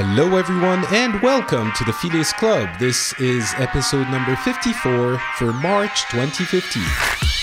Hello, everyone, and welcome to the Phileas Club. This is episode number 54 for March 2015.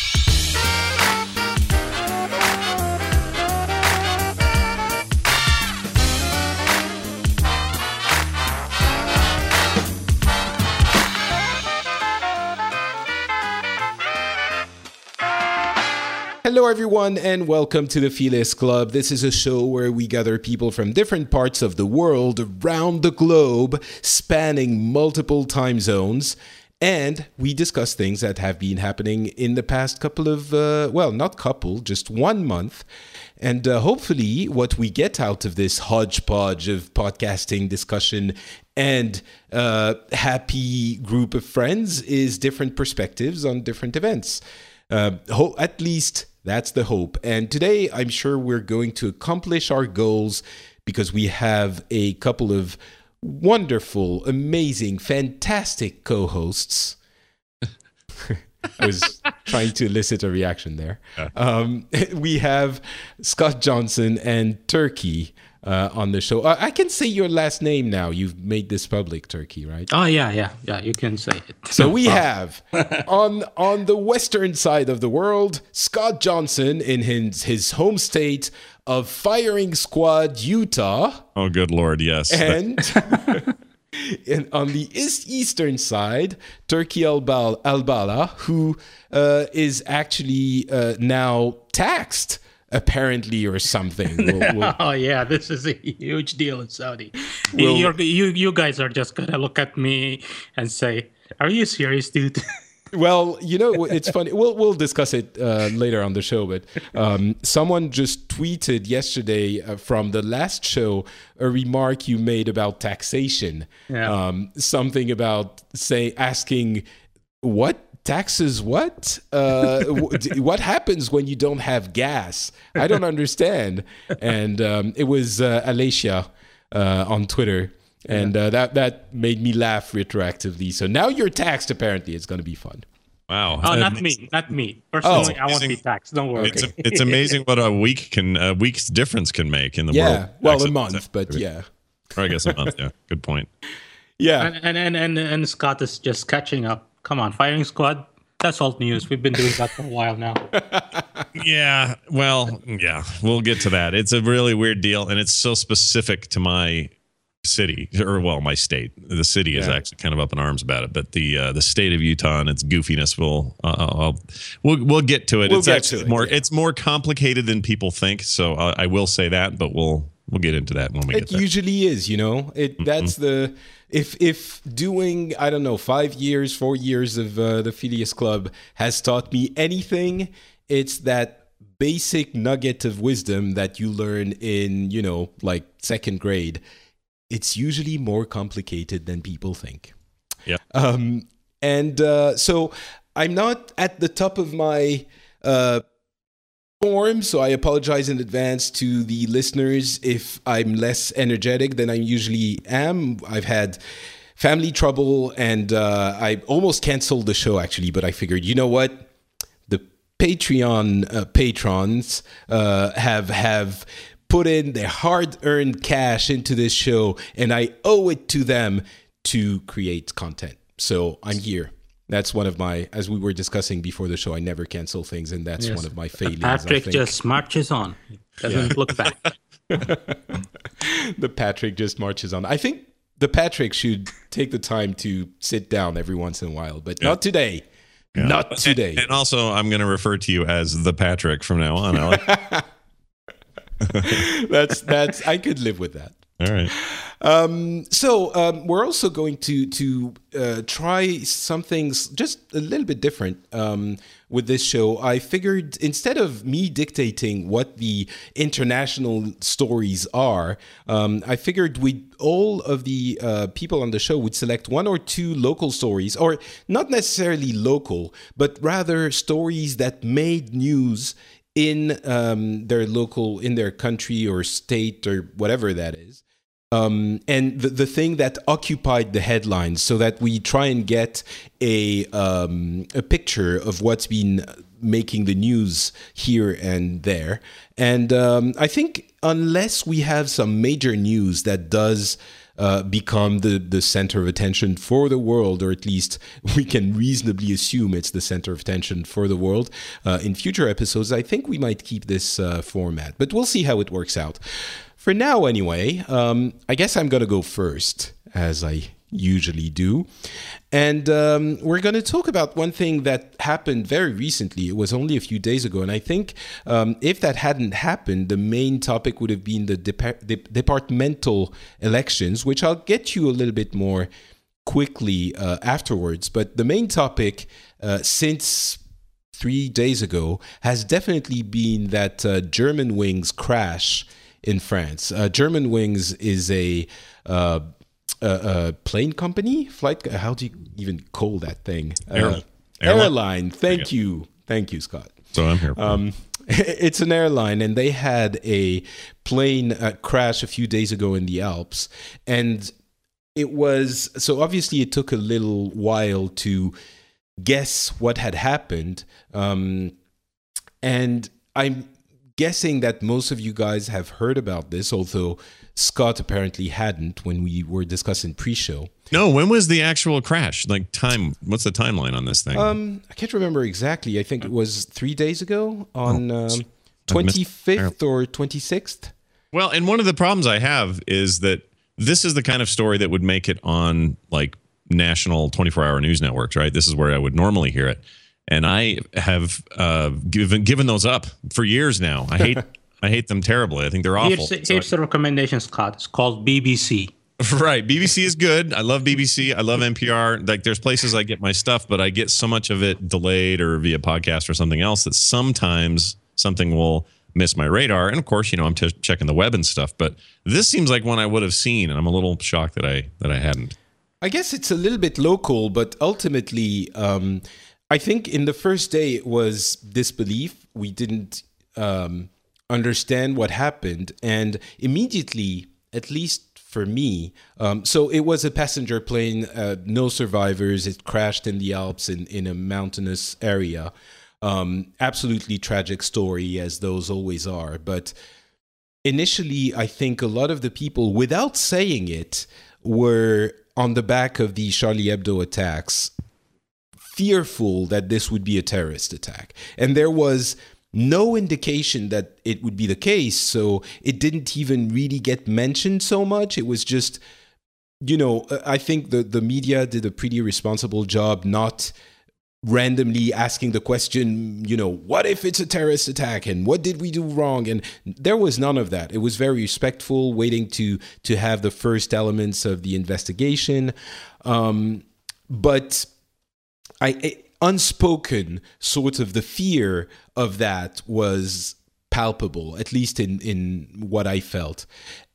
Hello, everyone, and welcome to the Phileas Club. This is a show where we gather people from different parts of the world around the globe, spanning multiple time zones, and we discuss things that have been happening in the past couple of, uh, well, not couple, just one month. And uh, hopefully, what we get out of this hodgepodge of podcasting discussion and uh, happy group of friends is different perspectives on different events. Uh, ho- at least that's the hope. And today, I'm sure we're going to accomplish our goals because we have a couple of wonderful, amazing, fantastic co hosts. I was trying to elicit a reaction there. Um, we have Scott Johnson and Turki uh, on the show. I, I can say your last name now. You've made this public, Turki, right? Oh yeah, yeah, yeah. You can say it. So we have on on the western side of the world, Scott Johnson in his his home state of Firing Squad, Utah, Oh, good lord, yes. and. And on the east, eastern side, Turki Albal, Alballaa, who uh, is actually uh, now taxed, apparently, or something. We'll- we'll- Oh yeah, this is a huge deal in Saudi. Well- You're, you you guys are just gonna look at me and say, "Are you serious, dude?" Well, you know, it's funny. We'll we'll discuss it uh, later on the show. But um, someone just tweeted yesterday uh, from the last show a remark you made about taxation. Yeah. Um, something about say asking what taxes what uh, what happens when you don't have gas i don't understand and um, it was uh, alicia uh, on twitter and uh, that that made me laugh retroactively so now you're taxed apparently it's going to be fun wow. Oh, Uh, not me, not me. Personally, I won't be taxed. Don't worry. It's, it's amazing what a week can a week's difference can make in the world. yeah world. well a Accident- month but yeah Or I guess a month. Yeah, good point. yeah and, and and and and Scott is just catching up. Come on, firing squad. That's old news. We've been doing that for a while now. Yeah. Well, yeah. We'll get to that. It's a really weird deal, and it's so specific to my city, or well, my state. The city is actually kind of up in arms about it, but the uh, the state of Utah and its goofiness will. Uh, I'll, we'll we'll get to it. We'll it's get actually to it, more. yeah. It's more complicated than people think. So uh, I will say that, but we'll we'll get into that when we it usually is you know? It that's the if if doing i don't know five years four years of uh, the phileas club has taught me anything it's that basic nugget of wisdom that you learn in you know like second grade. It's usually more complicated than people think. Yeah. um and uh so i'm not at the top of my uh form, so I apologize in advance to the listeners if I'm less energetic than I usually am. I've had family trouble and uh, I almost canceled the show actually, but I figured, you know what? The Patreon uh, patrons uh, have have put in their hard-earned cash into this show, and I owe it to them to create content. So I'm here. That's one of my, as we were discussing before the show, I never cancel things, and that's Yes. one of my failures. I Patrick think. just marches on. Doesn't look back. the Patrick just marches on. I think the Patrick should take the time to sit down every once in a while, but not today. Not today. And also, I'm going to refer to you as the Patrick from now on. I like- that's that's I could live with that. All right. Um, so um, we're also going to to uh, try some things just a little bit different um, with this show. I figured instead of me dictating what the international stories are, um, I figured we all of the uh, people on the show would select one or two local stories, or not necessarily local, but rather stories that made news in um, their local, in their country or state or whatever that is um, and the, the thing that occupied the headlines so that we try and get a, um, a picture of what's been making the news here and there. And um, I think unless we have some major news that does uh, become the, the center of attention for the world, or at least we can reasonably assume it's the center of attention for the world. Uh, in future episodes, I think we might keep this uh, format, but we'll see how it works out. For now, anyway, um, I guess I'm going to go first, as I usually do. And um, we're going to talk about one thing that happened very recently. It was only a few days ago. And I think um, if that hadn't happened, the main topic would have been the de- departmental elections, which I'll get you a little bit more quickly uh, afterwards. But the main topic uh, since three days ago has definitely been that uh, Germanwings crash in France. Uh, Germanwings is a uh, a, a plane company, flight. How do you even call that thing? Uh, airline. airline. Thank you, thank you, Scott. So I'm here. Um, it's an airline, and they had a plane uh, crash a few days ago in the Alps, and it was so obviously it took a little while to guess what had happened, um, and I'm guessing that most of you guys have heard about this, although Scott apparently hadn't when we were discussing pre-show. No, when was the actual crash? Like time? What's the timeline on this thing? Um, I can't remember exactly. I think it was three days ago on oh, um, twenty fifth or twenty sixth. Well, and one of the problems I have is that this is the kind of story that would make it on like national twenty four hour news networks, right? This is where I would normally hear it, and I have uh, given given those up for years now. I hate. I hate them terribly. I think they're awful. Here's, here's so the recommendation, Scott. It's called BBC. Right. BBC is good. I love BBC. I love NPR. Like there's places I get my stuff, but I get so much of it delayed or via podcast or something else that sometimes something will miss my radar. And of course, you know, I'm t- checking the web and stuff, but this seems like one I would have seen and I'm a little shocked that I that I hadn't. I guess it's a little bit local, but ultimately um I think in the first day it was disbelief. We didn't um understand what happened. And immediately, at least for me, um, so it was a passenger plane, uh, no survivors. It crashed in the Alps in, in a mountainous area. Um, absolutely tragic story, as those always are. But initially, I think a lot of the people, without saying it, were on the back of the Charlie Hebdo attacks, fearful that this would be a terrorist attack. And there was no indication that it would be the case. So it didn't even really get mentioned so much. It was just, you know, I think the, the media did a pretty responsible job not randomly asking the question, you know, what if it's a terrorist attack and what did we do wrong? And there was none of that. It was very respectful, waiting to to have the first elements of the investigation. Um, but I, unspoken sort of the fear of that was palpable, at least in in what I felt,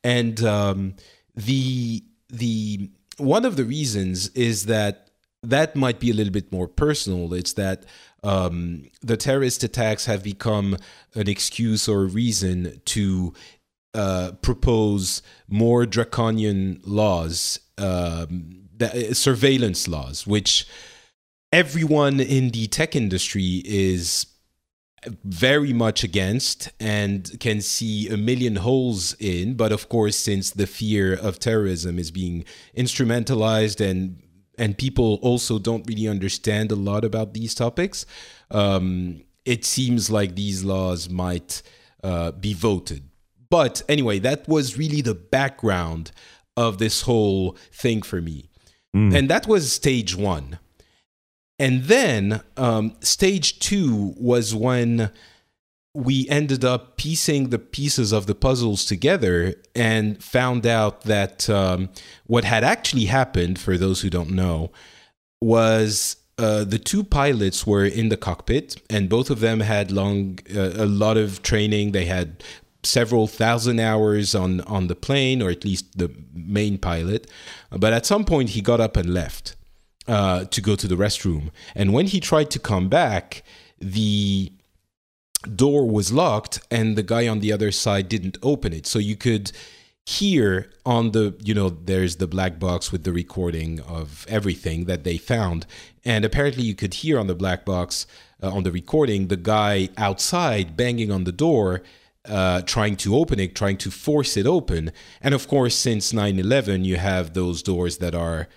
and um, the the one of the reasons is that that might be a little bit more personal. It's that um, the terrorist attacks have become an excuse or a reason to uh, propose more draconian laws, um, that, surveillance laws, which everyone in the tech industry is very much against and can see a million holes in. But of course, since the fear of terrorism is being instrumentalized and and people also don't really understand a lot about these topics, um, it seems like these laws might uh, be voted. But anyway, that was really the background of this whole thing for me. Mm. And that was stage one. And then um, stage two was when we ended up piecing the pieces of the puzzles together and found out that um, what had actually happened, for those who don't know, was uh, the two pilots were in the cockpit, and both of them had long uh, a lot of training. They had several thousand hours on on the plane, or at least the main pilot. But at some point, he got up and left uh, to go to the restroom. And when he tried to come back, the door was locked and the guy on the other side didn't open it. So you could hear on the, you know, there's the black box with the recording of everything that they found. And apparently you could hear on the black box, uh, on the recording, the guy outside banging on the door uh, trying to open it, trying to force it open. And of course, since 9 11, you have those doors that are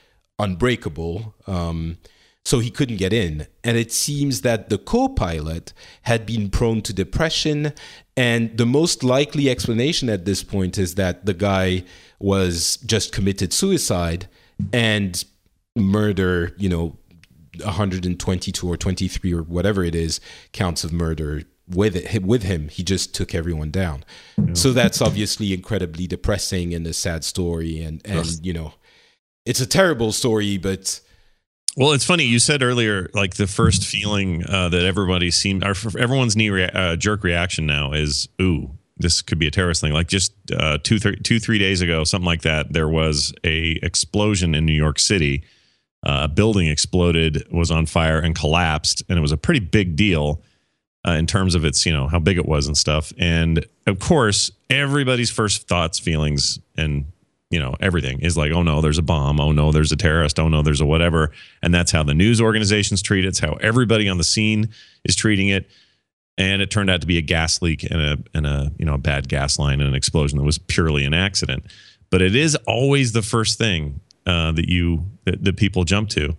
unbreakable. Um, so he couldn't get in. And it seems that the co pilot had been prone to depression. And the most likely explanation at this point is that the guy was just committed suicide and murder, you know, 122 or 23 or whatever it is counts of murder with it with him he just took everyone down yeah. so that's obviously incredibly depressing and a sad story and and you know it's a terrible story but well it's funny you said earlier like the first feeling uh, that everybody seemed or everyone's knee rea- uh, jerk reaction now is ooh this could be a terrorist thing like just uh, two, th- two three days ago something like that there was a explosion in new york city uh, a building exploded was on fire and collapsed and it was a pretty big deal uh, in terms of its, you know, how big it was and stuff. And of course, everybody's first thoughts, feelings, and you know everything is like, oh no, there's a bomb. Oh no, there's a terrorist. Oh no, there's a whatever. And that's how the news organizations treat it. It's how everybody on the scene is treating it. And it turned out to be a gas leak and a and a you know a bad gas line and an explosion that was purely an accident. But it is always the first thing uh, that you that, that people jump to.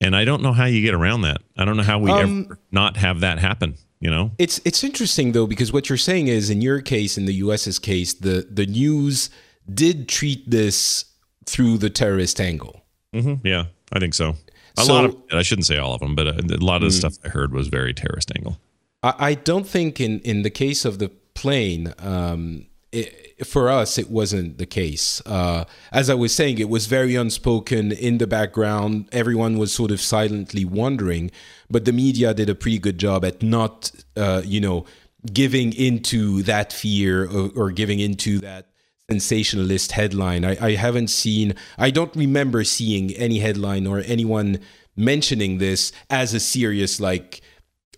And I don't know how you get around that. I don't know how we um, ever not have that happen you know it's it's interesting though because what you're saying is in your case in the us's case the the news did treat this through the terrorist angle mm-hmm. yeah i think so a so, lot of i shouldn't say all of them but a, a lot of the mm, stuff i heard was very terrorist angle I, I, don't think in in the case of the plane um, it, for us, it wasn't the case. Uh, as I was saying, it was very unspoken in the background. Everyone was sort of silently wondering, but the media did a pretty good job at not, uh, you know, giving into that fear or, or giving into that sensationalist headline. I, I haven't seen, I don't remember seeing any headline or anyone mentioning this as a serious, like,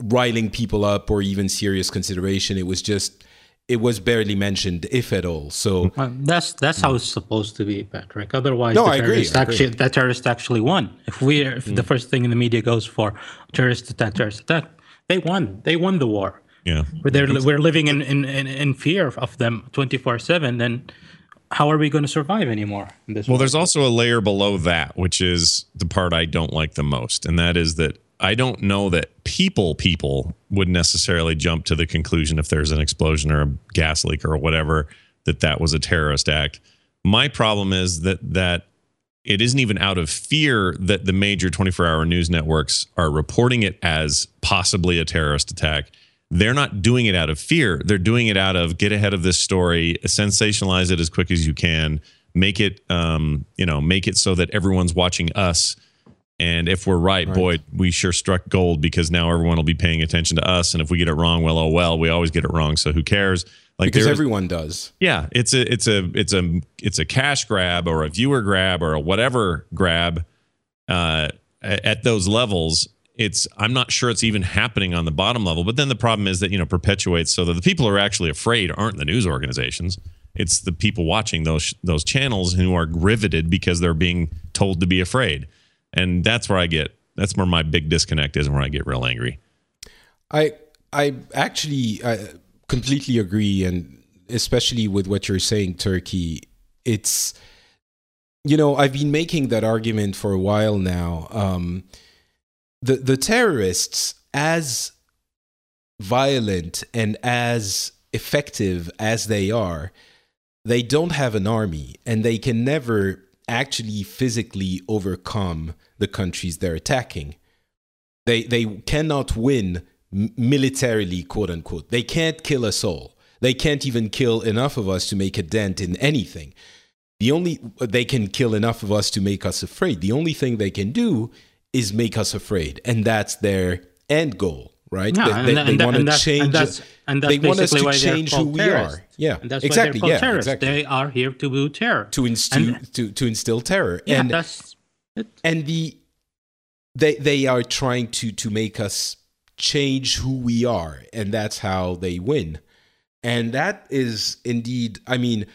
riling people up or even serious consideration. It was just it was barely mentioned, if at all. So well, that's that's how it's supposed to be, Patrick. Otherwise, no, the I agree, I actually agree. that terrorist actually won. If we if mm. the first thing in the media goes for terrorist attack, terrorist attack, they won. They won the war. Yeah, we're we're living in, in, in, fear of them twenty four seven. Then how are we going to survive anymore? well, world? there's also a layer below that, which is the part I don't like the most, and that is that I don't know that people people would necessarily jump to the conclusion if there's an explosion or a gas leak or whatever that that was a terrorist act. My problem is that that it isn't even out of fear that the major 24-hour news networks are reporting it as possibly a terrorist attack. They're not doing it out of fear. They're doing it out of get ahead of this story, sensationalize it as quick as you can, make it um, you know, make it so that everyone's watching us and if we're right, right, boy, we sure struck gold because now everyone will be paying attention to us. And if we get it wrong, well, oh well, we always get it wrong. So who cares? Like because everyone does. Yeah, it's a it's a it's a it's a cash grab or a viewer grab or a whatever grab uh, at those levels. It's I'm not sure it's even happening on the bottom level. But then the problem is that you know perpetuates so that the people who are actually afraid aren't the news organizations. It's the people watching those those channels who are riveted because they're being told to be afraid and that's where I get that's where my big disconnect is, and where I get real angry. I I actually I completely agree, and especially with what you're saying, Turki. It's you know I've been making that argument for a while now. Um, the the terrorists, as violent and as effective as they are, they don't have an army, and they can never actually physically overcome the countries they're attacking. They they cannot win militarily, quote unquote. They can't kill us all. They can't even kill enough of us to make a dent in anything. The only they can kill enough of us to make us afraid. The only thing they can do is make us afraid, and that's their end goal right? Yeah, they, they, they want to change. And that's, and that's they want us to change who we are. Yeah, and that's exactly. yeah, terrorists. exactly. They are here to do terror, to instill to, to instill terror. Yeah, and that's it. and the they they are trying to to make us change who we are, and that's how they win. And that is indeed, I mean,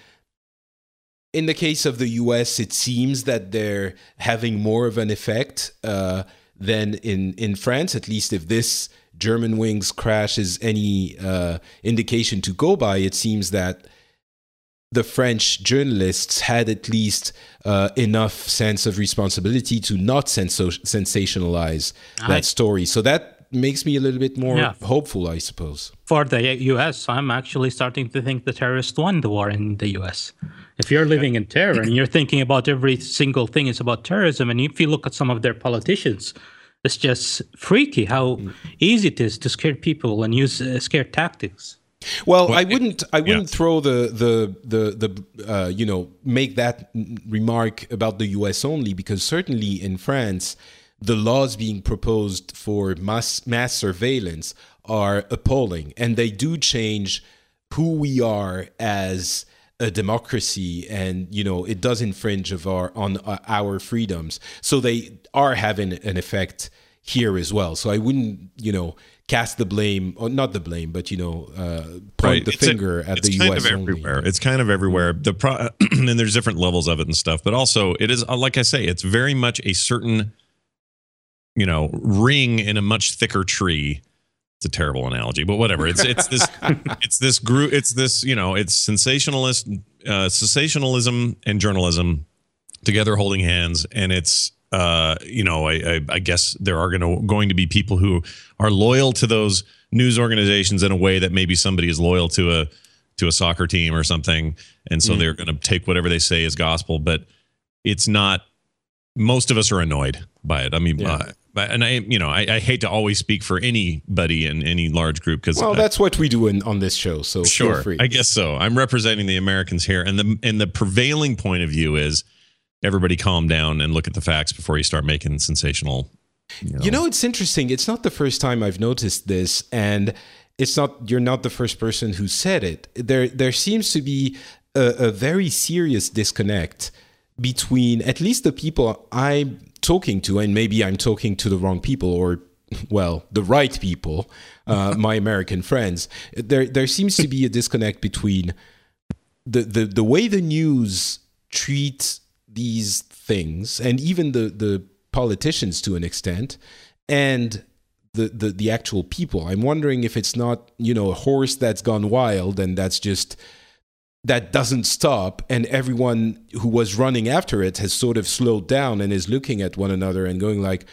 in the case of the U.S., it seems that they're having more of an effect uh, than in in France. At least if this Germanwings crash is any uh, indication to go by, it seems that the French journalists had at least uh, enough sense of responsibility to not sens- sensationalize I, that story. So that makes me a little bit more yeah. hopeful, I suppose. For the U.S., I'm actually starting to think the terrorists won the war in the U.S. If you're living in terror and you're thinking about every single thing is about terrorism, and if you look at some of their politicians, it's just freaky how easy it is to scare people and use uh, scare tactics. Well, well I wouldn't. I wouldn't yeah. throw the the the the uh, you know make that remark about the U.S. only because certainly in France, the laws being proposed for mass mass surveillance are appalling, and they do change who we are as a democracy and you know it does infringe of our on uh, our freedoms so they are having an effect here as well so i wouldn't you know cast the blame or not the blame but you know uh, point right. the it's finger a, at the kind us of everywhere only. it's kind of everywhere the pro and there's different levels of it and stuff but also it is uh, like i say it's very much a certain you know ring in a much thicker tree it's a terrible analogy, but whatever. It's it's this it's this group. It's this you know it's sensationalist uh, sensationalism and journalism together holding hands, and it's uh, you know I, I, I guess there are going to going to be people who are loyal to those news organizations in a way that maybe somebody is loyal to a to a soccer team or something, and so mm. they're going to take whatever they say as gospel. But it's not. Most of us are annoyed by it. I mean, yeah. uh, and I, you know, I, I, hate to always speak for anybody in any large group because well, that's what we do in, on this show. So sure, I guess so. I'm representing the Americans here, and the and the prevailing point of view is everybody calm down and look at the facts before you start making sensational. You know, you know it's interesting. It's not the first time I've noticed this, and it's not you're not the first person who said it. There there seems to be a, a very serious disconnect between at least the people I talking to, and maybe I'm talking to the wrong people or well, the right people, uh, my American friends. There, there seems to be a disconnect between the, the, the way the news treats these things, and even the, the politicians to an extent, and the, the, the actual people. I'm wondering if it's not, you know, a horse that's gone wild and that's just that doesn't stop and everyone who was running after it has sort of slowed down and is looking at one another and going like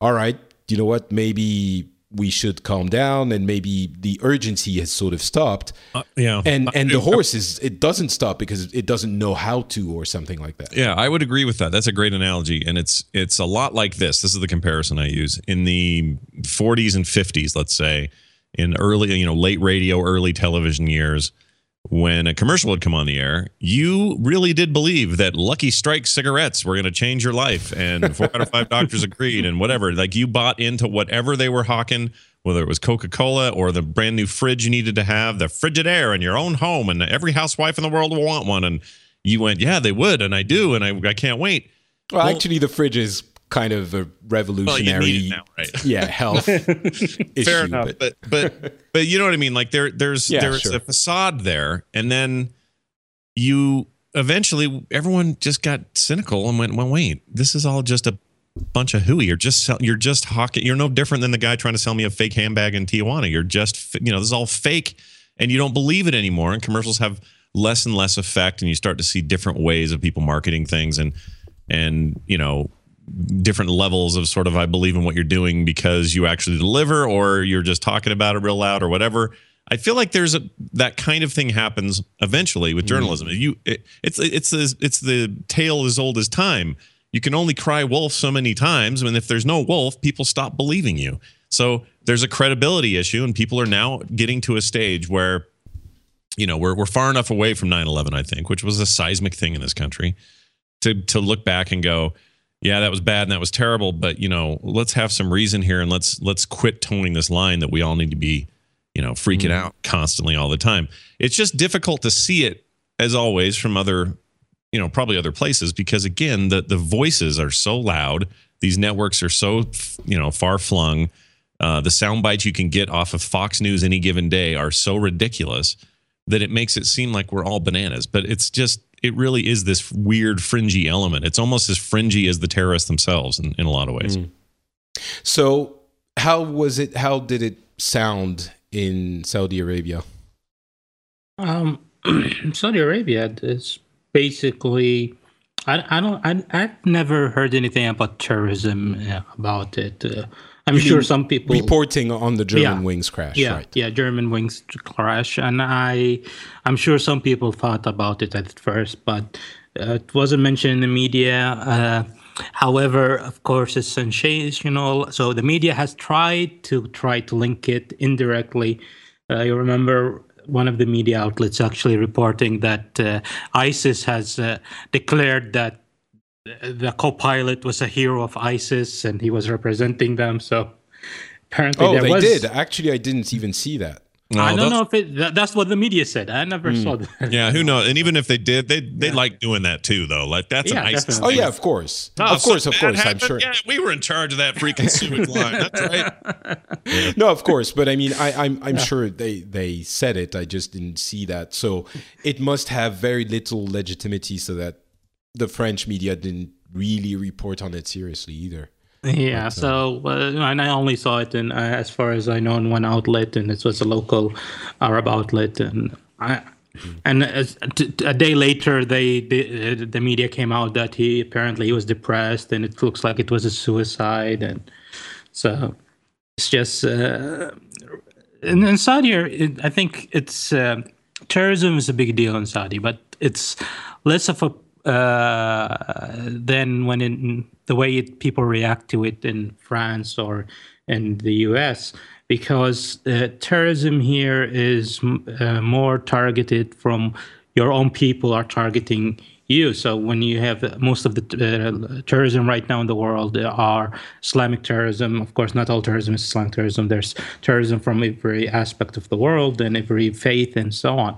all right you know what? Maybe we should calm down and maybe the urgency has sort of stopped. Uh, yeah. And and the horse is it doesn't stop because it doesn't know how to or something like that. Yeah i would agree with that. That's a great analogy and it's it's a lot like this. This is the comparison i use. In the 40s and 50s let's say in early you know late radio early television years when a commercial would come on the air, you really did believe that Lucky Strike cigarettes were going to change your life, and four out of five doctors agreed, and whatever. Like you bought into whatever they were hawking, whether it was Coca Cola or the brand new fridge you needed to have, the Frigidaire in your own home, and every housewife in the world will want one. And you went, yeah, they would, and I do, and I, I can't wait. Well, well actually, the fridge is kind of a revolutionary well, now, right? yeah health issue, fair enough but, but but but you know what i mean like there there's yeah, there's sure. a facade there and then you eventually everyone just got cynical and went well wait this is all just a bunch of hooey you're just sell, you're just hawking you're no different than the guy trying to sell me a fake handbag in tijuana you're just you know this is all fake and you don't believe it anymore and commercials have less and less effect and you start to see different ways of people marketing things and and you know different levels of sort of I believe in what you're doing because you actually deliver or you're just talking about it real loud or whatever. I feel like there's a that kind of thing happens eventually with journalism. Mm. You it, it's it's the it's the tale as old as time. You can only cry wolf so many times, and if there's no wolf, people stop believing you. So there's a credibility issue, and people are now getting to a stage where, you know, we're we're far enough away from 9/11, I think, which was a seismic thing in this country, to to look back and go, yeah, that was bad and that was terrible, but you know, let's have some reason here and let's let's quit toning this line that we all need to be, you know, freaking mm. out constantly all the time. It's just difficult to see it as always from other, you know, probably other places because again, the the voices are so loud, these networks are so, you know, far flung. Uh, the sound bites you can get off of Fox News any given day are so ridiculous that it makes it seem like we're all bananas. But it's just it really is this weird fringy element. It's almost as fringy as the terrorists themselves in, in a lot of ways. Mm. So how was it how did it sound in Saudi Arabia? Um, Saudi Arabia is basically. I, I don't. I, I've never heard anything about terrorism uh, about it. Uh, I'm sure some people reporting on the German Yeah. wings crash, yeah, right? yeah, Germanwings crash, and I, I'm sure some people thought about it at first, but uh, it wasn't mentioned in the media. Uh, however, of course, it's sensational. So the media has tried to try to link it indirectly. Uh, you remember one of the media outlets actually reporting that uh, ISIS has uh, declared that the co-pilot was a hero of ISIS and he was representing them. So apparently, Oh, there they was, did. Actually, I didn't even see that. I don't know if it. That, that's what the media said. I never hmm. saw that. Yeah, who knows? And even if they did, they they like doing that too, though. Like that's Yeah, an ISIS. definitely. Oh yeah, of course, Oh, of course, of course. bad I'm sure. Yeah, we were in charge of that freaking sewage line. That's right. No, of course, but I mean, I, I'm I'm sure they they said it. I just didn't see that. So it must have very little legitimacy, so that the French media didn't really report on it seriously either. Yeah. So, uh, and I only saw it in, uh, as far as I know, in one outlet, and it was a local Arab outlet, and I. And as, t- t- a day later, they the, uh, the media came out that he apparently he was depressed, and it looks like it was a suicide, and so it's just uh, in, in Saudi, it, I think it's uh, terrorism is a big deal in Saudi, but it's less of a uh, than when in the way it, people react to it in France or in the U.S. Because uh, terrorism here is uh, more targeted from your own people are targeting you. So when you have most of the uh, terrorism right now in the world are Islamic terrorism. Of course, not all terrorism is Islamic terrorism. There's terrorism from every aspect of the world and every faith and so on.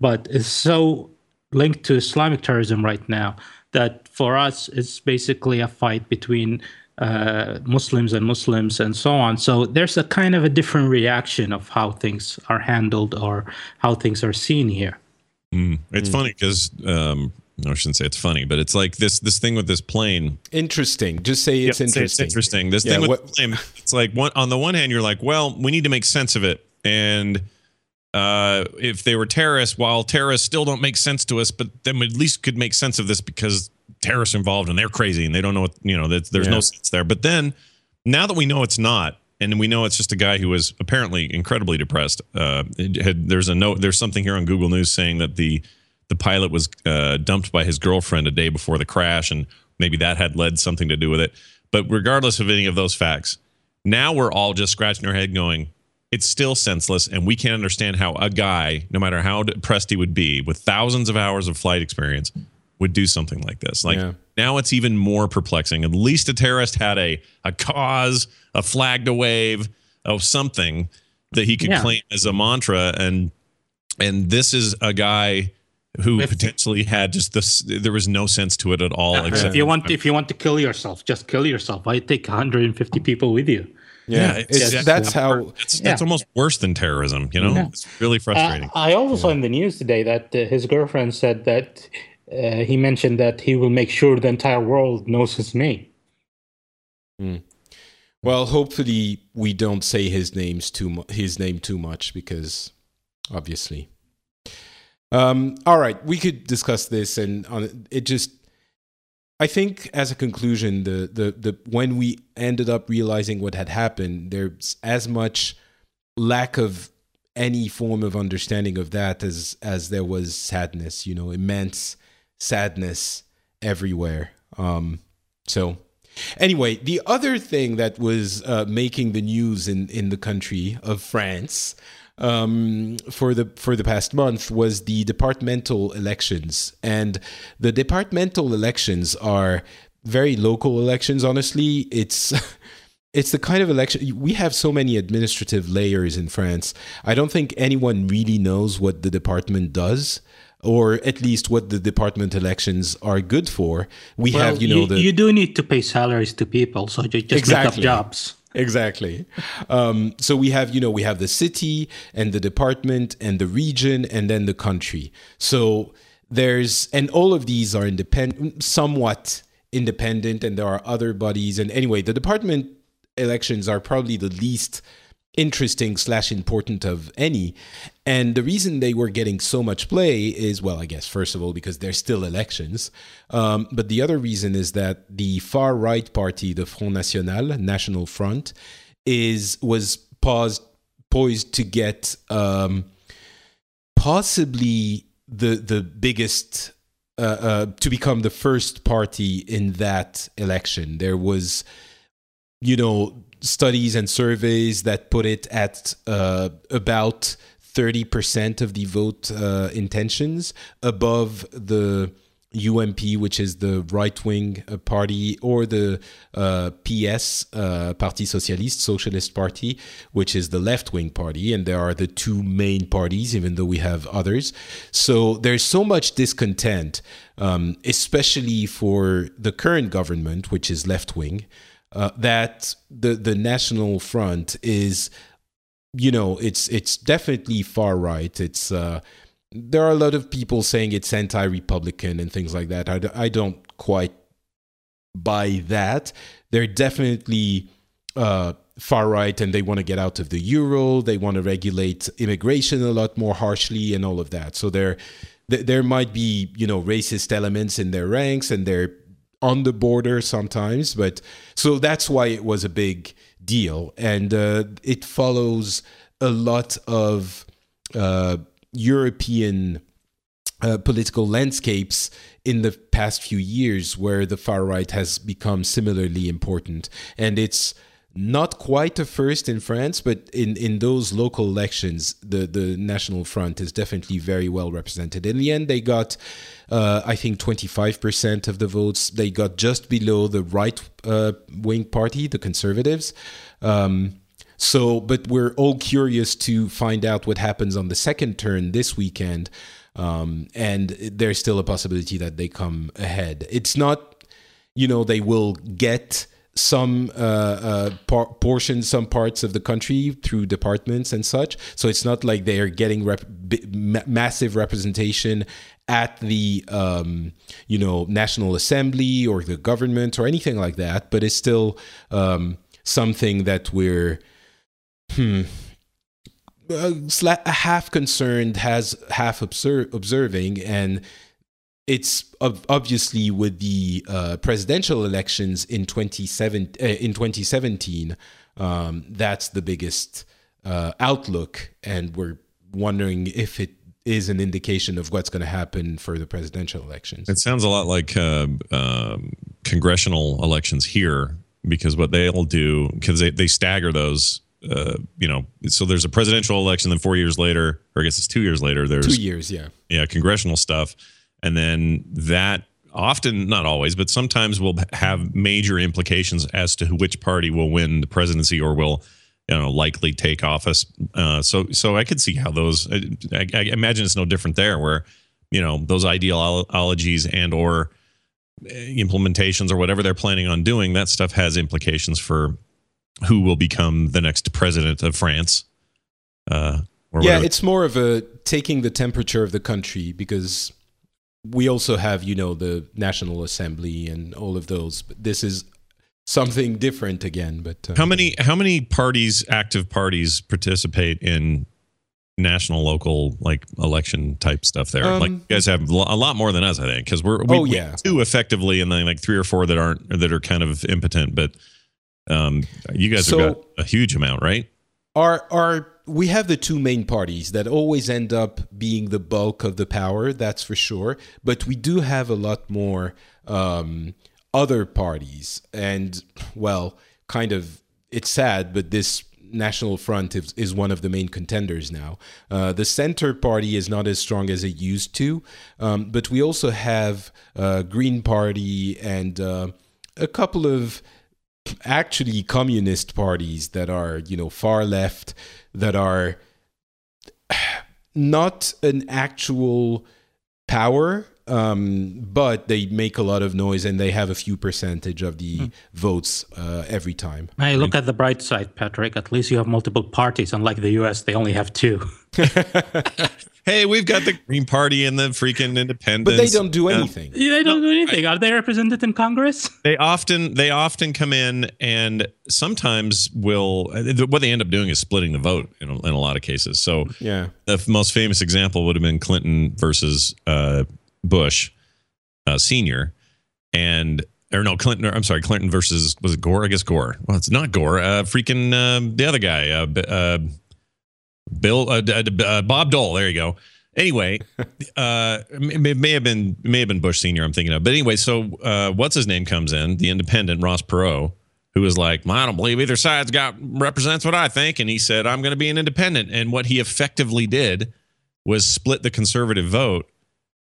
But it's so linked to Islamic terrorism right now that for us it's basically a fight between uh, Muslims and Muslims and so on. So there's a kind of a different reaction of how things are handled or how things are seen here. It's funny because um, no, I shouldn't say it's funny, but it's like this this thing with this plane. Interesting. Just say it's Yeah, it's- interesting. It's interesting. This Yeah, thing with what- the plane, it's like one on the one hand, you're like, well, we need to make sense of it, and uh, if they were terrorists, while terrorists still don't make sense to us, but then we at least could make sense of this because terrorists involved and they're crazy and they don't know what you know. That there's Yeah. no sense there. But then now that we know it's not, and we know it's just a guy who was apparently incredibly depressed. Uh, had, there's a note. There's something here on Google News saying that the the pilot was uh, dumped by his girlfriend a day before the crash, and maybe that had led something to do with it. But regardless of any of those facts, now we're all just scratching our head, going, "It's still senseless," and we can't understand how a guy, no matter how depressed he would be, with thousands of hours of flight experience, would do something like this. Like Yeah. now, it's even more perplexing. At least a terrorist had a a cause, a flag to wave, of something that he could Yeah. claim as a mantra, and and this is a guy who If- potentially had just this there was no sense to it at all except if you want, if you want to kill yourself, just kill yourself. Why take 150 people with you? Yeah, Yeah, it's, exactly. that's how. that's, that's Yeah. almost worse than terrorism you know Yeah. it's really frustrating Uh, I also saw in the news today that uh, his girlfriend said that uh, he mentioned that he will make sure the entire world knows his name. Well, hopefully we don't say his names too mu- his name too much because obviously. Um, all right, we could discuss this, and on it just. I think, as a conclusion, the, the the when we ended up realizing what had happened, there's as much lack of any form of understanding of that as as there was sadness. You know, immense sadness everywhere. Um, so Anyway, the other thing that was uh, making the news in, in the country of France um, for the for the past month was the departmental elections, and the departmental elections are very local elections. Honestly, it's. It's the kind of election we have so many administrative layers in France. I don't think anyone really knows what the department does, or at least what the department elections are good for. We have, you know, the you do need to pay salaries to people, so you just make up Exactly. jobs. Exactly. Um, so we have, you know, we have the city and the department and the region and then the country. So there's, and all of these are independent, somewhat independent, and there are other bodies. And anyway, the department elections are probably the least interesting slash important of any. And the reason they were getting so much play is, well, I guess first of all because there's still elections, um, but the other reason is that the far right party, the Front National, National Front, is was paused, poised to get um, possibly the the biggest. Uh, uh, to become the first party in that election, there was, you know, studies and surveys that put it at uh, about 30% of the vote uh, intentions above the UMP, which is the right wing uh, party, or the uh, PS, uh, Parti Socialiste, Socialist Party, which is the left wing party. And there are the two main parties, even though we have others. So there's so much discontent, um, especially for the current government, which is left wing uh, that the the National Front is, you know, it's it's definitely far right. It's uh, there are a lot of people saying it's anti-republican and things like that. I, I don't quite buy that. They're definitely uh, far right, and they want to get out of the euro. They want to regulate immigration a lot more harshly, and all of that. So there, there might be you know racist elements in their ranks, and they're on the border sometimes, but so that's why it was a big deal, and uh, it follows a lot of uh, European uh, political landscapes in the past few years, where the far right has become similarly important, and it's not quite a first in France, but in, in those local elections, the, the National Front is definitely very well represented. In the end, they got, uh, I think, 25% of the votes. They got just below the right uh, wing party, the Conservatives. Um, so, but we're all curious to find out what happens on the second turn this weekend. Um, and there's still a possibility that they come ahead. It's not, you know, they will get some uh, uh, por- portions, some parts of the country through departments and such. So it's not like they are getting rep- b- massive representation at the um, you know National Assembly or the government or anything like that. But it's still um, something that we're hmm, uh, half concerned, has half obser- observing, and it's obviously with the uh, presidential elections in 27 uh, in 2017 um, that's the biggest uh, outlook. And we're wondering if it is an indication of what's going to happen for the presidential elections. It sounds a lot like uh, um, congressional elections here because what they'll do because they, they stagger those uh, you know, so there's a presidential election, then four years later, or I guess it's two years later. There's two years, yeah, yeah, congressional stuff, and then that often not always but sometimes will have major implications as to which party will win the presidency or will you know likely take office uh, so so i could see how those I, I, imagine it's no different there where you know those ideologies and or eh, implementations or whatever they're planning on doing that stuff has implications for who will become the next president of france uh, yeah whatever. it's more of a taking the temperature of the country because we also have, you know, the National Assembly and all of those. But this is something different again. But uh, how many how many parties, active parties, participate in national, local, like election type stuff? There, um, like you guys have a lot more than us, I think, because we're we, oh yeah, two effectively, and then like three or four that aren't that are kind of impotent. But um, you guys so have got a huge amount, right? Our our we have the two main parties that always end up being the bulk of the power, that's for sure. But we do have a lot more um, other parties. And, well, kind of, it's sad, but this National Front is, is one of the main contenders now. Uh, the Center Party is not as strong as it used to, um, but we also have uh, Green Party and uh, a couple of actually communist parties that are, you know, far left that are not an actual power um, but they make a lot of noise and they have a few percentage of the votes uh, every time. Hey, look at the bright side, Patrick. At least you have multiple parties. Unlike the US, they only have two. Hey, we've got the Green Party and the freaking Independents. But they don't do Uh, anything. They don't do anything. Are they represented in Congress? they often they often come in and sometimes will what they end up doing is splitting the vote in a, in a lot of cases. So Yeah. the most famous example would have been Clinton versus uh, Bush uh, senior, and or no Clinton. Or, I'm sorry, Clinton versus was it Gore? I guess Gore. Well, it's not Gore. Uh, freaking um, the other guy, uh, uh, Bill uh, uh, Bob Dole. There you go. Anyway, uh, it may, have been may have been Bush senior. I'm thinking of, but anyway, so uh, what's his name comes in, the Independent Ross Perot, who was like, "I don't believe either side's got represents what I think," and he said, "I'm going to be an independent." And what he effectively did was split the conservative vote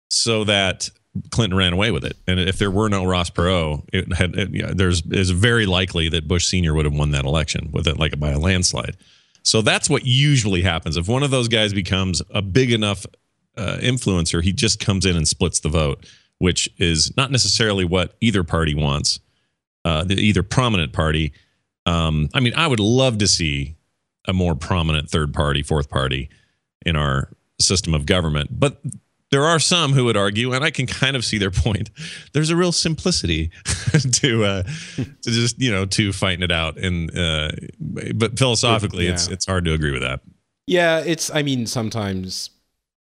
so that Clinton ran away with it. And if there were no Ross Perot, it had it, there's is very likely that Bush Senior would have won that election with it like by a landslide. So that's what usually happens. If one of those guys becomes a big enough uh, influencer, he just comes in and splits the vote, which is not necessarily what either party wants. Uh, the either prominent party. Um, I mean, I would love to see a more prominent third party, fourth party in our system of government. But there are some who would argue, and I can kind of see their point. There's a real simplicity to uh, to just you know to fighting it out, and uh, but philosophically, it's Yeah. it's hard to agree with that. Yeah, it's. I mean, sometimes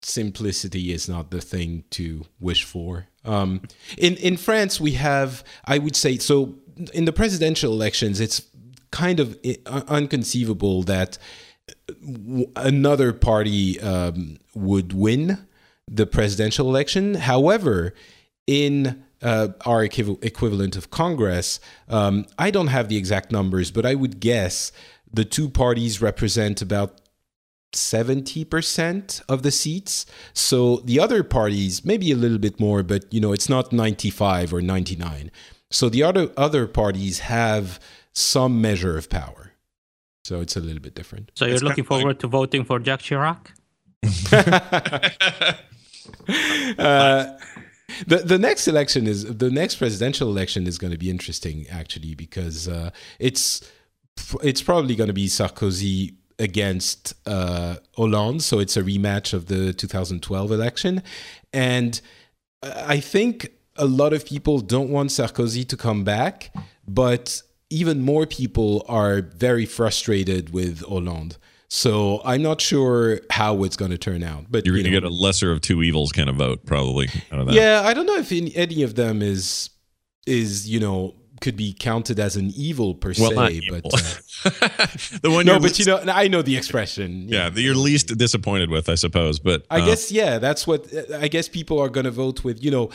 simplicity is not the thing to wish for. Um, in in France, we have, I would say, so in the presidential elections, it's kind of i- un- unconceivable that another party um, would win the presidential election. However, in uh, our equiv- equivalent of Congress, um, I don't have the exact numbers, but I would guess the two parties represent about 70% of the seats. So the other parties, maybe a little bit more, but you know, it's not 95 or 99. So the other other parties have some measure of power. So it's a little bit different. So you're It's looking kinda like- forward to voting for Jack Chirac? Uh, the the next election is the next presidential election is going to be interesting actually because uh, it's it's probably going to be Sarkozy against uh, Hollande, so it's a rematch of the 2012 election, and I think a lot of people don't want Sarkozy to come back, but even more people are very frustrated with Hollande. So I'm not sure how it's going to turn out, but You're you going to get a lesser of two evils kind of vote, probably. Out of that. Yeah, I don't know if any, any of them is is you know could be counted as an evil per Well, se, but uh, the one no, but least, you know, I know the expression. yeah, that you're least disappointed with, I suppose. But I uh, guess yeah, that's what I guess people are going to vote with. You know,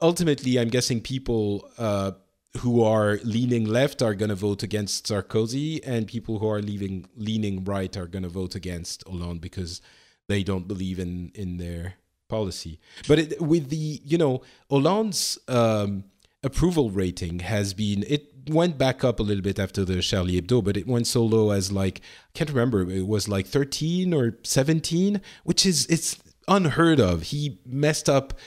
ultimately, I'm guessing people uh, who are leaning left are going to vote against Sarkozy, and people who are leaving leaning right are going to vote against Hollande because they don't believe in in their policy. But it, with the you know Hollande's um, approval rating has been it went back up a little bit after the Charlie Hebdo, but it went so low as like I can't remember it was like 13 or 17, which is it's unheard of. He messed up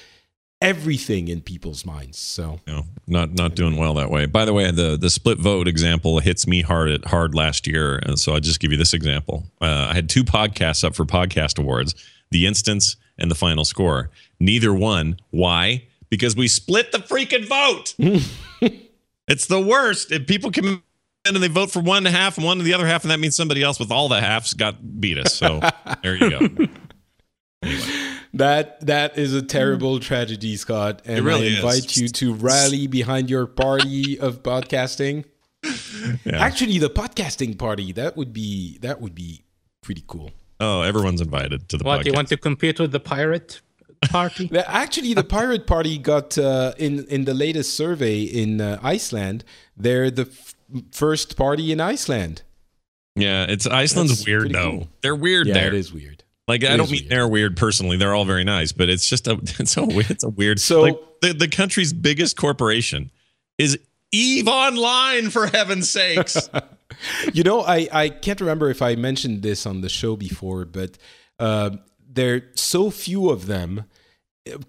everything in people's minds. So know, not not doing well that way. By the way, the the split vote example hits me hard at hard last year, and so I just give you this example. Uh, I had two podcasts up for podcast awards: the instance and the final score. Neither one. Why? Because we split the freaking vote. it's the worst. If people come in and they vote for one half and one to the other half, and that means somebody else with all the halves got beat us. So there you go. that that is a terrible tragedy, Scott. And really I is. invite you to rally behind your party of podcasting. Yeah. Actually, the podcasting party that would be that would be pretty cool. Oh, everyone's invited to the What, podcast. you want to compete with the pirate party? Actually, the pirate party got uh, in in the latest survey in uh, Iceland. They're the f- first party in Iceland. yeah, it's Iceland's That's weird pretty though. cool. They're weird Yeah, there. it is weird. Like I don't mean weird. they're weird personally. They're all very nice, but it's just a it's a weird it's a weird. So- like, the the country's biggest corporation is Eve Online for heaven's sakes. you know, I, I can't remember if I mentioned this on the show before, but uh, there are so few of them,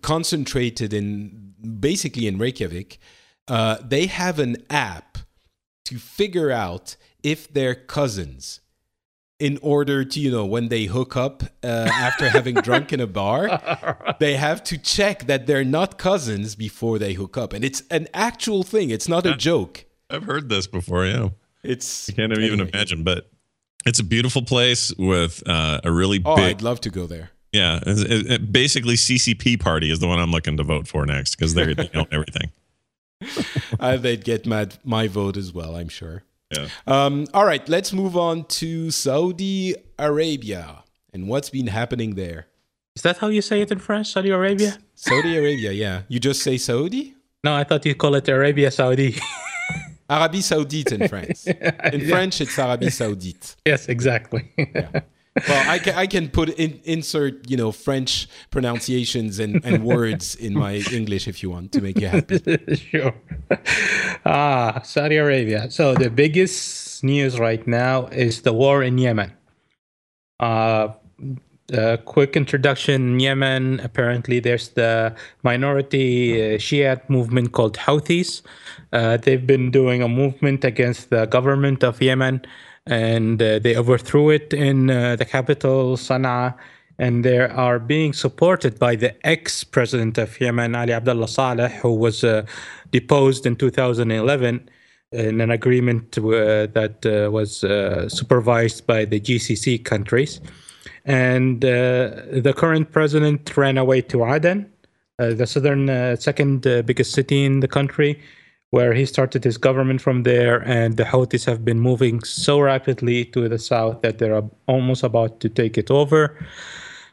concentrated in basically in Reykjavik. Uh, they have an app to figure out if they're cousins in order to you know when they hook up uh, after having drunk in a bar they have to check that they're not cousins before they hook up and it's an actual thing it's not a joke I've heard this before. Yeah, it's I can't even imagine, but it's a beautiful place with uh, a really oh big. i'd love to go there yeah, it- it- basically CCP party is the one I'm looking to vote for next because they they own everything. uh, they'd get mad, my vote as well i'm sure Yeah. um, all right let's move on to saudi arabia and what's been happening there Is that how you say it in French, Saudi Arabia? saudi arabia yeah you just say saudi No, I thought you call it Arabia Saudi. Arabie Saudite in France. In French, it's Arabie Saudite. yes, exactly. Well, I can, I can put in, insert you know French pronunciations and, and words in my English if you want to make you happy. sure. Ah, Saudi Arabia. So the biggest news right now is the war in Yemen. Uh, a quick introduction Yemen. Apparently, there's the minority uh, Shiite movement called Houthis. Uh, they've been doing a movement against the government of Yemen, and uh, they overthrew it in uh, the capital, Sana'a. And they are being supported by the ex president of Yemen, Ali Abdullah Saleh, who was uh, deposed in 2011 in an agreement uh, that uh, was uh, supervised by the GCC countries. And the current president ran away to Aden, the southern second biggest city in the country, where he started his government from there. And the Houthis have been moving so rapidly to the south that they're almost about to take it over.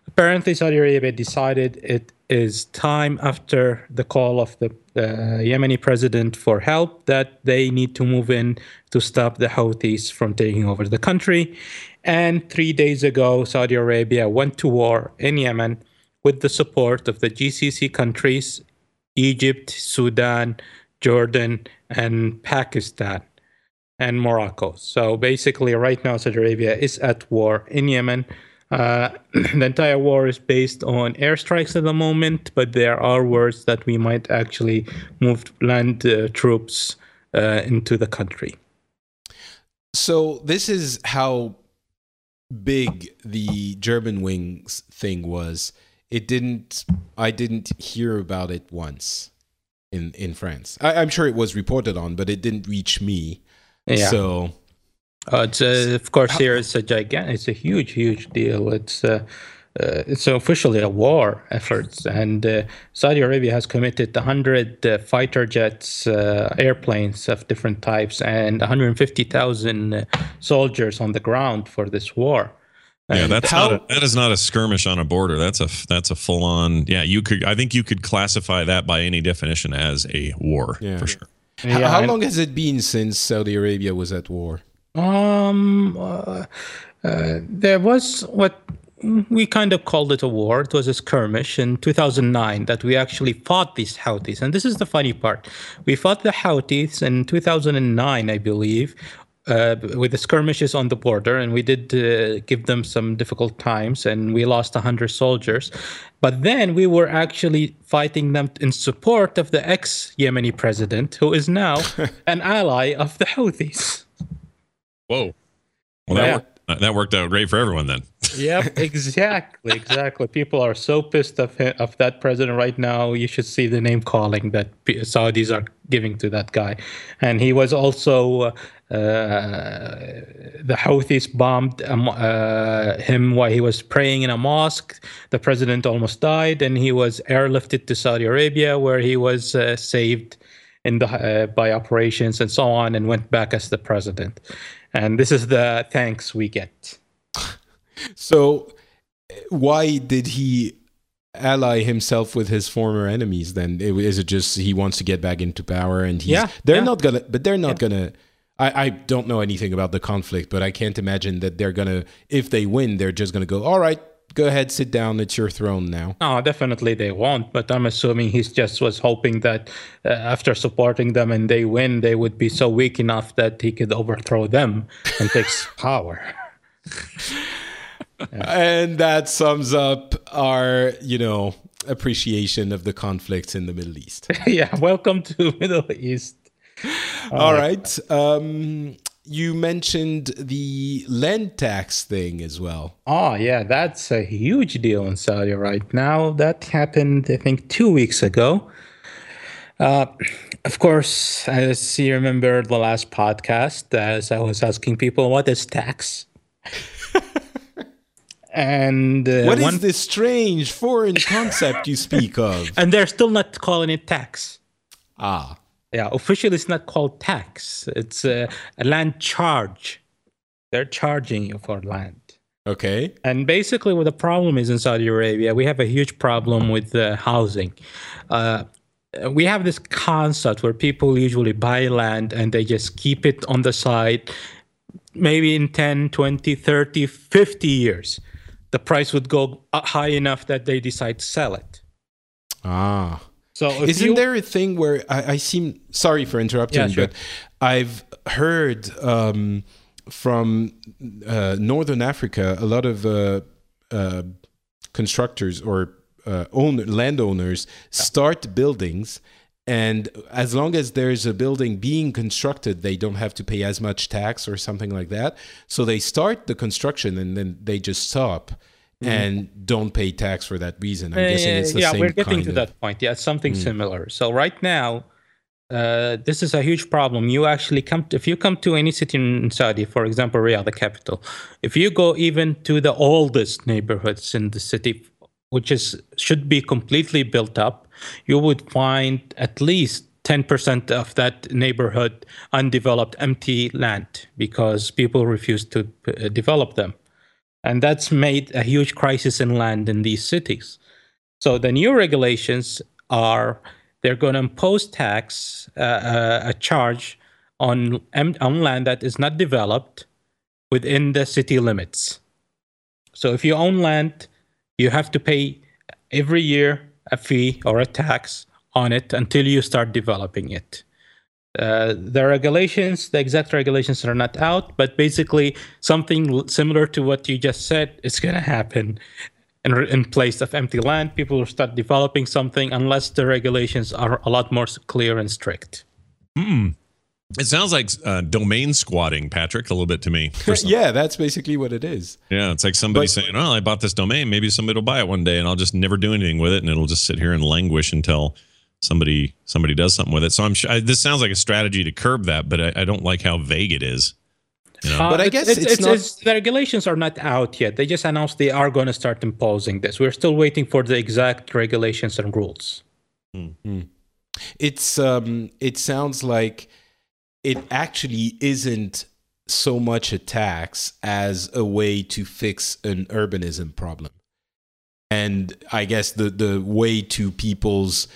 Apparently, Saudi Arabia decided it is time after the call of the uh, Yemeni president for help that they need to move in to stop the Houthis from taking over the country. And three days ago, Saudi Arabia went to war in Yemen with the support of the GCC countries Egypt, Sudan, Jordan, and Pakistan and Morocco. So basically, right now, Saudi Arabia is at war in Yemen. Uh, the entire war is based on airstrikes at the moment, but there are words that we might actually move land uh, troops uh, into the country. So this is how big the Germanwings thing was. It didn't. I didn't hear about it once in in France. I, I'm sure it was reported on, but it didn't reach me. Yeah. So Uh, it's uh, of course here it's a gigantic, it's a huge, huge deal. It's uh, uh, it's officially a war effort, and uh, Saudi Arabia has committed 100 uh, fighter jets, uh, airplanes of different types, and 150,000 uh, soldiers on the ground for this war. Yeah, that's how- not a, that is not a skirmish on a border. That's a that's a full on. Yeah, you could. I think you could classify that by any definition as a war Yeah. for sure. Yeah, how and- long has it been since Saudi Arabia was at war? Um, uh, uh, there was what we kind of called it a war. It was a skirmish in 2009 that we actually fought these Houthis. And this is the funny part. We fought the Houthis in 2009, I believe, uh, with the skirmishes on the border, and we did uh, give them some difficult times, and we lost 100 soldiers. But then we were actually fighting them in support of the ex Yemeni president, who is now an ally of the Houthis. Whoa. Well, that Yeah. worked, that worked out great for everyone then. Yep, exactly, exactly. People are so pissed of of that president right now. You should see the name calling that Saudis are giving to that guy, and he was also uh, the Houthis bombed um, uh, him while he was praying in a mosque. The president almost died, and he was airlifted to Saudi Arabia, where he was uh, saved in the uh, by operations and so on, and went back as the president. And this is the thanks we get. So why did he ally himself with his former enemies then is it just he wants to get back into power and he's Yeah, they're yeah. not gonna but they're not gonna I, I don't know anything about the conflict but i can't imagine that they're gonna if they win they're just gonna go all right go ahead sit down it's your throne now No, definitely they won't. But I'm assuming he just was hoping that uh, after supporting them and they win, they would be so weak enough that he could overthrow them and take power. and that sums up our you know appreciation of the conflicts in the Middle East. yeah, welcome to Middle East. All right. Um, you mentioned the land tax thing as well. Oh, yeah, that's a huge deal in Saudi right now. That happened, I think, two weeks ago. Uh, of course, as you remember the last podcast, as I was asking people, what is tax? and uh, what is one... this strange foreign concept you speak of? And they're still not calling it tax. Ah. Yeah, officially it's not called tax. It's a, a land charge. They're charging you for land. Okay. And basically, what the problem is in Saudi Arabia, we have a huge problem with uh, housing. Uh, we have this concept where people usually buy land and they just keep it on the side. Maybe in 10, 20, 30, 50 years, the price would go high enough that they decide to sell it. Ah. So isn't you, there a thing where I, I, seem sorry for interrupting, yeah, sure. but I've heard um, from uh, Northern Africa a lot of uh, uh, constructors or uh, owner, landowners start buildings. And as long as there's a building being constructed, they don't have to pay as much tax or something like that. So they start the construction and then they just stop mm-hmm. and don't pay tax for that reason. I'm uh, guessing it's the yeah, same. Yeah, we're getting to of... that point. Yeah, something mm. similar. So right now, uh, this is a huge problem. You actually come to, if you come to any city in Saudi, for example, Riyadh, the capital, if you go even to the oldest neighborhoods in the city, which is should be completely built up, you would find at least 10% of that neighborhood undeveloped empty land because people refuse to uh, develop them. And that's made a huge crisis in land in these cities. So the new regulations are they're going to impose tax, uh, uh, a charge on, on land that is not developed within the city limits. So if you own land, you have to pay every year a fee or a tax on it until you start developing it. Uh, the regulations, the exact regulations are not out, but basically something similar to what you just said is going to happen. In, in place of empty land, people will start developing something unless the regulations are a lot more clear and strict. Mm. It sounds like uh, domain squatting, Patrick, a little bit to me. yeah, that's basically what it is. Yeah, it's like somebody but, saying, "Oh, I bought this domain. Maybe somebody will buy it one day, and I'll just never do anything with it, and it'll just sit here and languish until." Somebody somebody does something with it. So I'm sure I, this sounds like a strategy to curb that, but I, I don't like how vague it is. You know? uh, but I guess it's, it's, it's, not... it's, the regulations are not out yet. They just announced they are going to start imposing this. We're still waiting for the exact regulations and rules. Mm-hmm. It's um, it sounds like it actually isn't so much a tax as a way to fix an urbanism problem. And I guess the the way to people's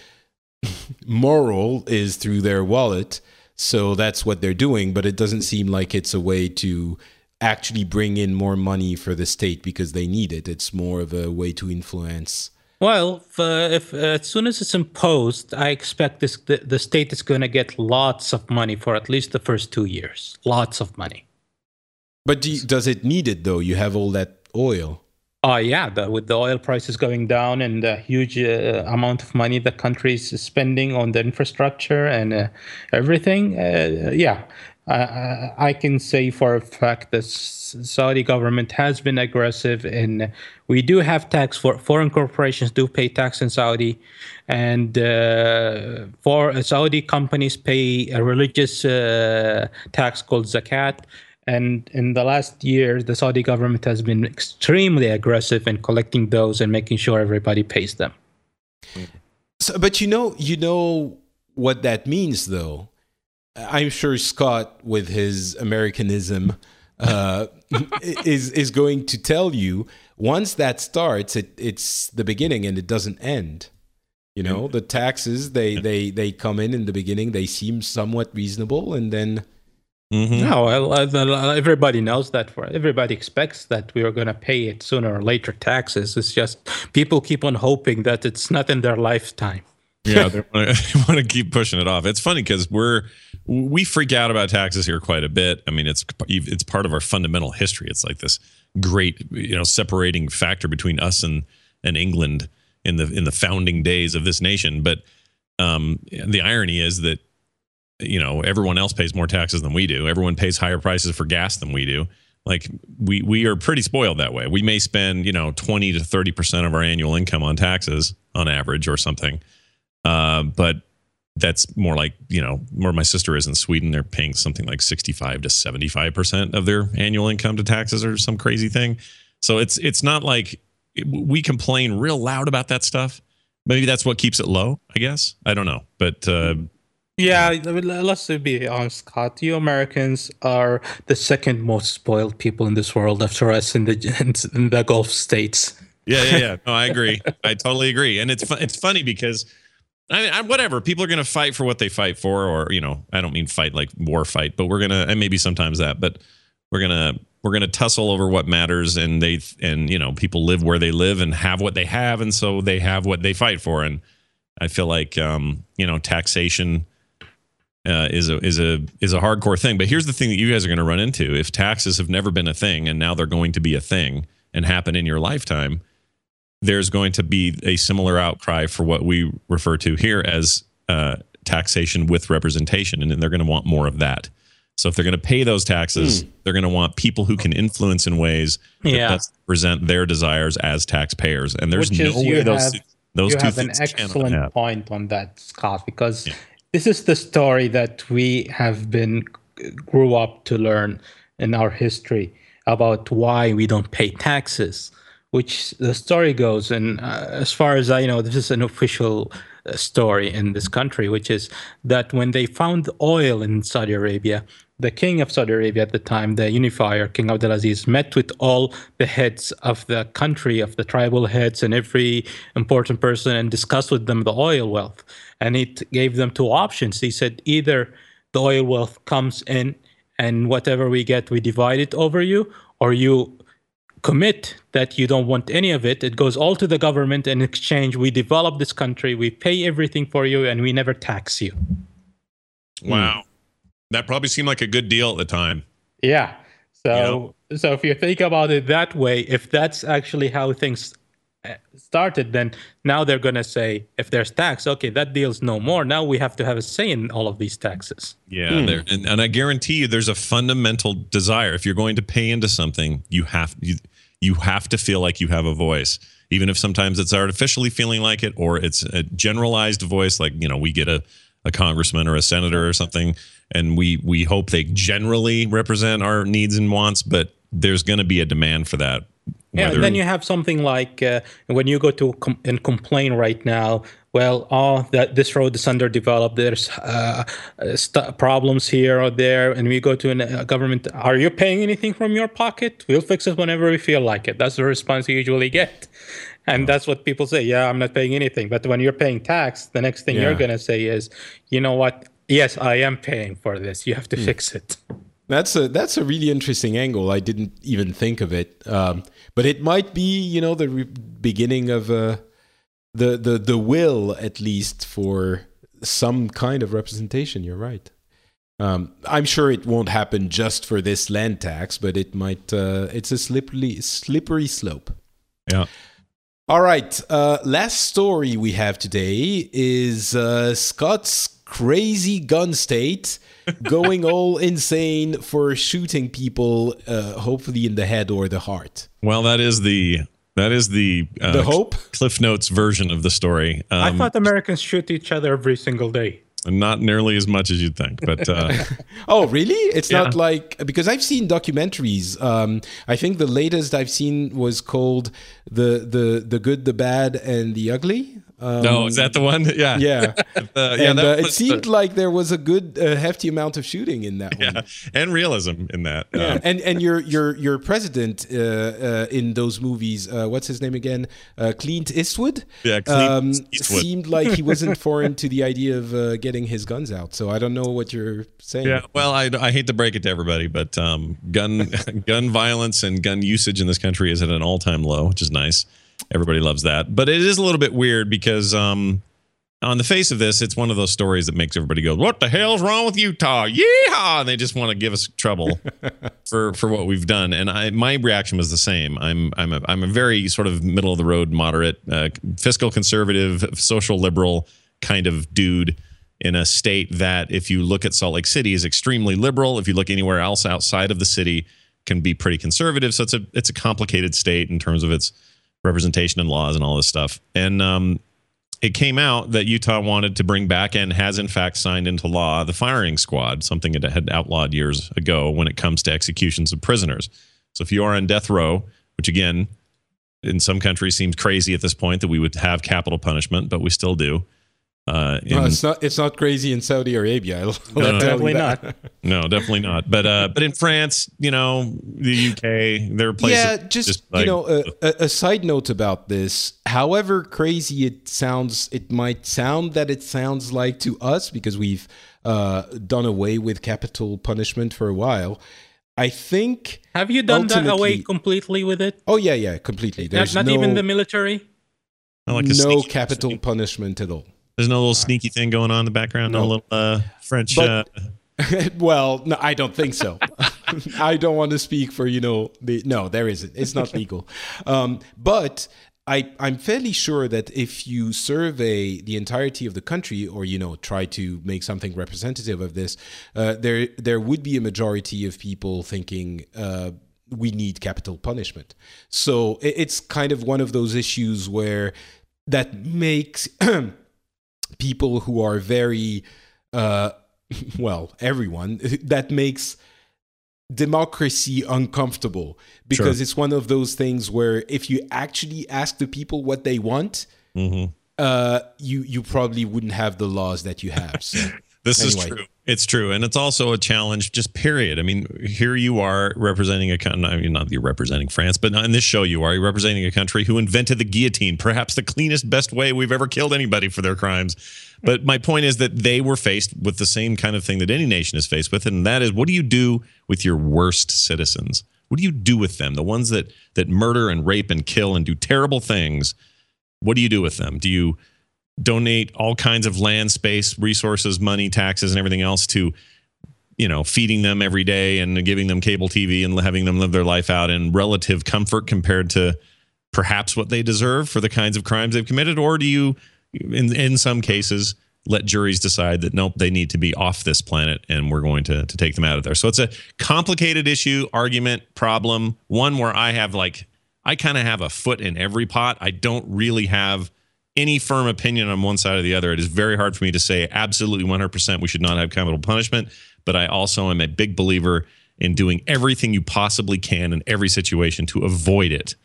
moral is through their wallet. So that's what they're doing, but it doesn't seem like it's a way to actually bring in more money for the state because they need it. It's more of a way to influence. Well, if, uh, if uh, as soon as it's imposed, I expect this the, the state is going to get lots of money for at least the first two years. Lots of money. But do you, does it need it though? You have all that oil. Uh, yeah, the, with the oil prices going down and the huge uh, amount of money the country is spending on the infrastructure and uh, everything, uh, yeah, I, can say for a fact that Saudi government has been aggressive and we do have tax for foreign corporations do pay tax in Saudi. And uh, for Saudi companies pay a religious uh, tax called zakat and in the last year, the Saudi government has been extremely aggressive in collecting those and making sure everybody pays them. So, but you know, you know what that means, though. I'm sure Scott, with his Americanism, uh, is is going to tell you once that starts, it, it's the beginning and it doesn't end. You know, the taxes they they they come in in the beginning, they seem somewhat reasonable, and then Mm-hmm. No, everybody knows that. For everybody expects that we are going to pay it sooner or later. Taxes. It's just people keep on hoping that it's not in their lifetime. yeah, they want to keep pushing it off. It's funny because we're we freak out about taxes here quite a bit. I mean, it's it's part of our fundamental history. It's like this great you know separating factor between us and and England in the in the founding days of this nation. But um, the irony is that you know everyone else pays more taxes than we do. Everyone pays higher prices for gas than we do. Like we we are pretty spoiled that way. We may spend you know twenty to thirty percent of our annual income on taxes on average or something, uh, but that's more like you know where my sister is in Sweden. They're paying something like sixty-five to seventy-five percent of their annual income to taxes or some crazy thing. So it's it's not like we complain real loud about that stuff. Maybe that's what keeps it low. I guess I don't know, but uh, yeah, let's be honest, Scott. You Americans are the second most spoiled people in this world after us in the in the Gulf states. Yeah, yeah, yeah. No, I agree. I totally agree. And it's it's funny because I mean, I, whatever people are going to fight for what they fight for, or you know, I don't mean fight like war fight, but we're gonna and maybe sometimes that, but we're gonna we're gonna tussle over what matters, and they and you know, people live where they live and have what they have, and so they have what they fight for, and I feel like um, you know, taxation uh, is a is a is a hardcore thing. But here's the thing that you guys are going to run into: if taxes have never been a thing and now they're going to be a thing and happen in your lifetime, there's going to be a similar outcry for what we refer to here as uh, taxation with representation, and they're going to want more of that. So if they're going to pay those taxes, mm. they're going to want people who can influence in ways yeah. that present their desires as taxpayers. And there's Which no way those have, those you two have things an excellent point on that, Scott, because. Yeah this is the story that we have been grew up to learn in our history about why we don't pay taxes which the story goes and uh, as far as i know this is an official uh, story in this country which is that when they found oil in saudi arabia the king of Saudi Arabia at the time, the unifier, King Abdulaziz, met with all the heads of the country, of the tribal heads, and every important person and discussed with them the oil wealth. And it gave them two options. He said, either the oil wealth comes in and whatever we get, we divide it over you, or you commit that you don't want any of it. It goes all to the government. In exchange, we develop this country, we pay everything for you, and we never tax you. Wow. Hmm. That probably seemed like a good deal at the time. Yeah. So so if you think about it that way, if that's actually how things uh, started, then now they're going to say if there's tax, okay, that deal's no more. Now we have to have a say in all of these taxes. Yeah, hmm. and, and I guarantee you, there's a fundamental desire. If you're going to pay into something, you have you you have to feel like you have a voice, even if sometimes it's artificially feeling like it, or it's a generalized voice, like you know we get a a congressman or a senator or something and we we hope they generally represent our needs and wants but there's going to be a demand for that yeah and then you have something like uh, when you go to com- and complain right now well oh that this road is underdeveloped there's uh, st- problems here or there and we go to a uh, government are you paying anything from your pocket? We'll fix it whenever we feel like it. That's the response you usually get. And that's what people say yeah i'm not paying anything. But when you're paying tax the next thing yeah. you're going to say is you know what yes i am paying for this you have to mm. fix it that's a that's a really interesting angle i didn't even think of it um, but it might be you know the re- beginning of uh, the the the will at least for some kind of representation you're right um, I'm sure it won't happen just for this land tax, but it might. Uh, it's a slippery, slippery slope. Yeah. All right. Uh, last story we have today is uh, Scott's crazy gun state going all insane for shooting people, uh, hopefully in the head or the heart. Well, that is the that is the uh, the hope Cliff Notes version of the story. Um, I thought Americans shoot each other every single day. Not nearly as much as you'd think, but uh, oh, really? It's yeah. not like because I've seen documentaries. Um, I think the latest I've seen was called the the the good, the bad, and the ugly. Um, no, is that the one? Yeah, yeah, uh, yeah. And, uh, it seemed the, like there was a good, uh, hefty amount of shooting in that yeah, one, and realism in that. Yeah, um, and and your your your president uh, uh, in those movies, uh, what's his name again? Clint Eastwood. Yeah, Clint um, Eastwood. seemed like he wasn't foreign to the idea of getting his guns out. So I don't know what you're saying. Yeah, well, I, I hate to break it to everybody, but um, gun gun violence and gun usage in this country is at an all time low, which is nice. Everybody loves that. But it is a little bit weird because um, on the face of this, it's one of those stories that makes everybody go, "What the hell's wrong with Utah? Yeehaw!" And they just want to give us trouble for for what we've done. And I, my reaction was the same. I'm I'm a, I'm a very sort of middle of the road, moderate, uh, fiscal conservative, social liberal kind of dude in a state that, if you look at Salt Lake City, is extremely liberal. If you look anywhere else outside of the city, can be pretty conservative. So it's a it's a complicated state in terms of its representation and laws and all this stuff. And um, it came out that Utah wanted to bring back and has in fact signed into law the firing squad, something it had outlawed years ago when it comes to executions of prisoners. So if you are on death row, which again in some countries seems crazy at this point that we would have capital punishment, but we still do. Uh, in, no, it's not. It's not crazy in Saudi Arabia. no, no, definitely not. no, definitely not. But uh, but in France, you know, the UK, there are places. Yeah, just, just like, you know, a, a, side note about this. However crazy it sounds, it might sound that it sounds like to us because we've uh, done away with capital punishment for a while. I think. Have you done that away completely with it? Oh yeah, yeah, completely. There's not, not no, even the military. Like no capital punishment at all. There's no little sneaky thing going on in the background. No, no little uh, French. But, uh... well, no, I don't think so. I don't want to speak for you know the no, there isn't. It's not legal. Um, but I, I'm fairly sure that if you survey the entirety of the country, or you know, try to make something representative of this, uh, there there would be a majority of people thinking uh, we need capital punishment. So it's kind of one of those issues where that makes people who are very uh, well everyone that makes democracy uncomfortable because sure. it's one of those things where if you actually ask the people what they want mm-hmm. uh, you you probably wouldn't have the laws that you have so this anyway. is true it's true, and it's also a challenge. Just period. I mean, here you are representing a country. I mean, not you're representing France, but in this show you are. You're representing a country who invented the guillotine, perhaps the cleanest, best way we've ever killed anybody for their crimes. But my point is that they were faced with the same kind of thing that any nation is faced with, and that is, what do you do with your worst citizens? What do you do with them? The ones that that murder and rape and kill and do terrible things. What do you do with them? Do you donate all kinds of land space resources money taxes and everything else to you know feeding them every day and giving them cable tv and having them live their life out in relative comfort compared to perhaps what they deserve for the kinds of crimes they've committed? Or do you in in some cases let juries decide that nope they need to be off this planet and we're going to to take them out of there? So it's a complicated issue argument problem one where i have like i kind of have a foot in every pot. I don't really have any firm opinion on one side or the other. It is very hard for me to say absolutely 100% we should not have capital punishment. But I also am a big believer in doing everything you possibly can in every situation to avoid it.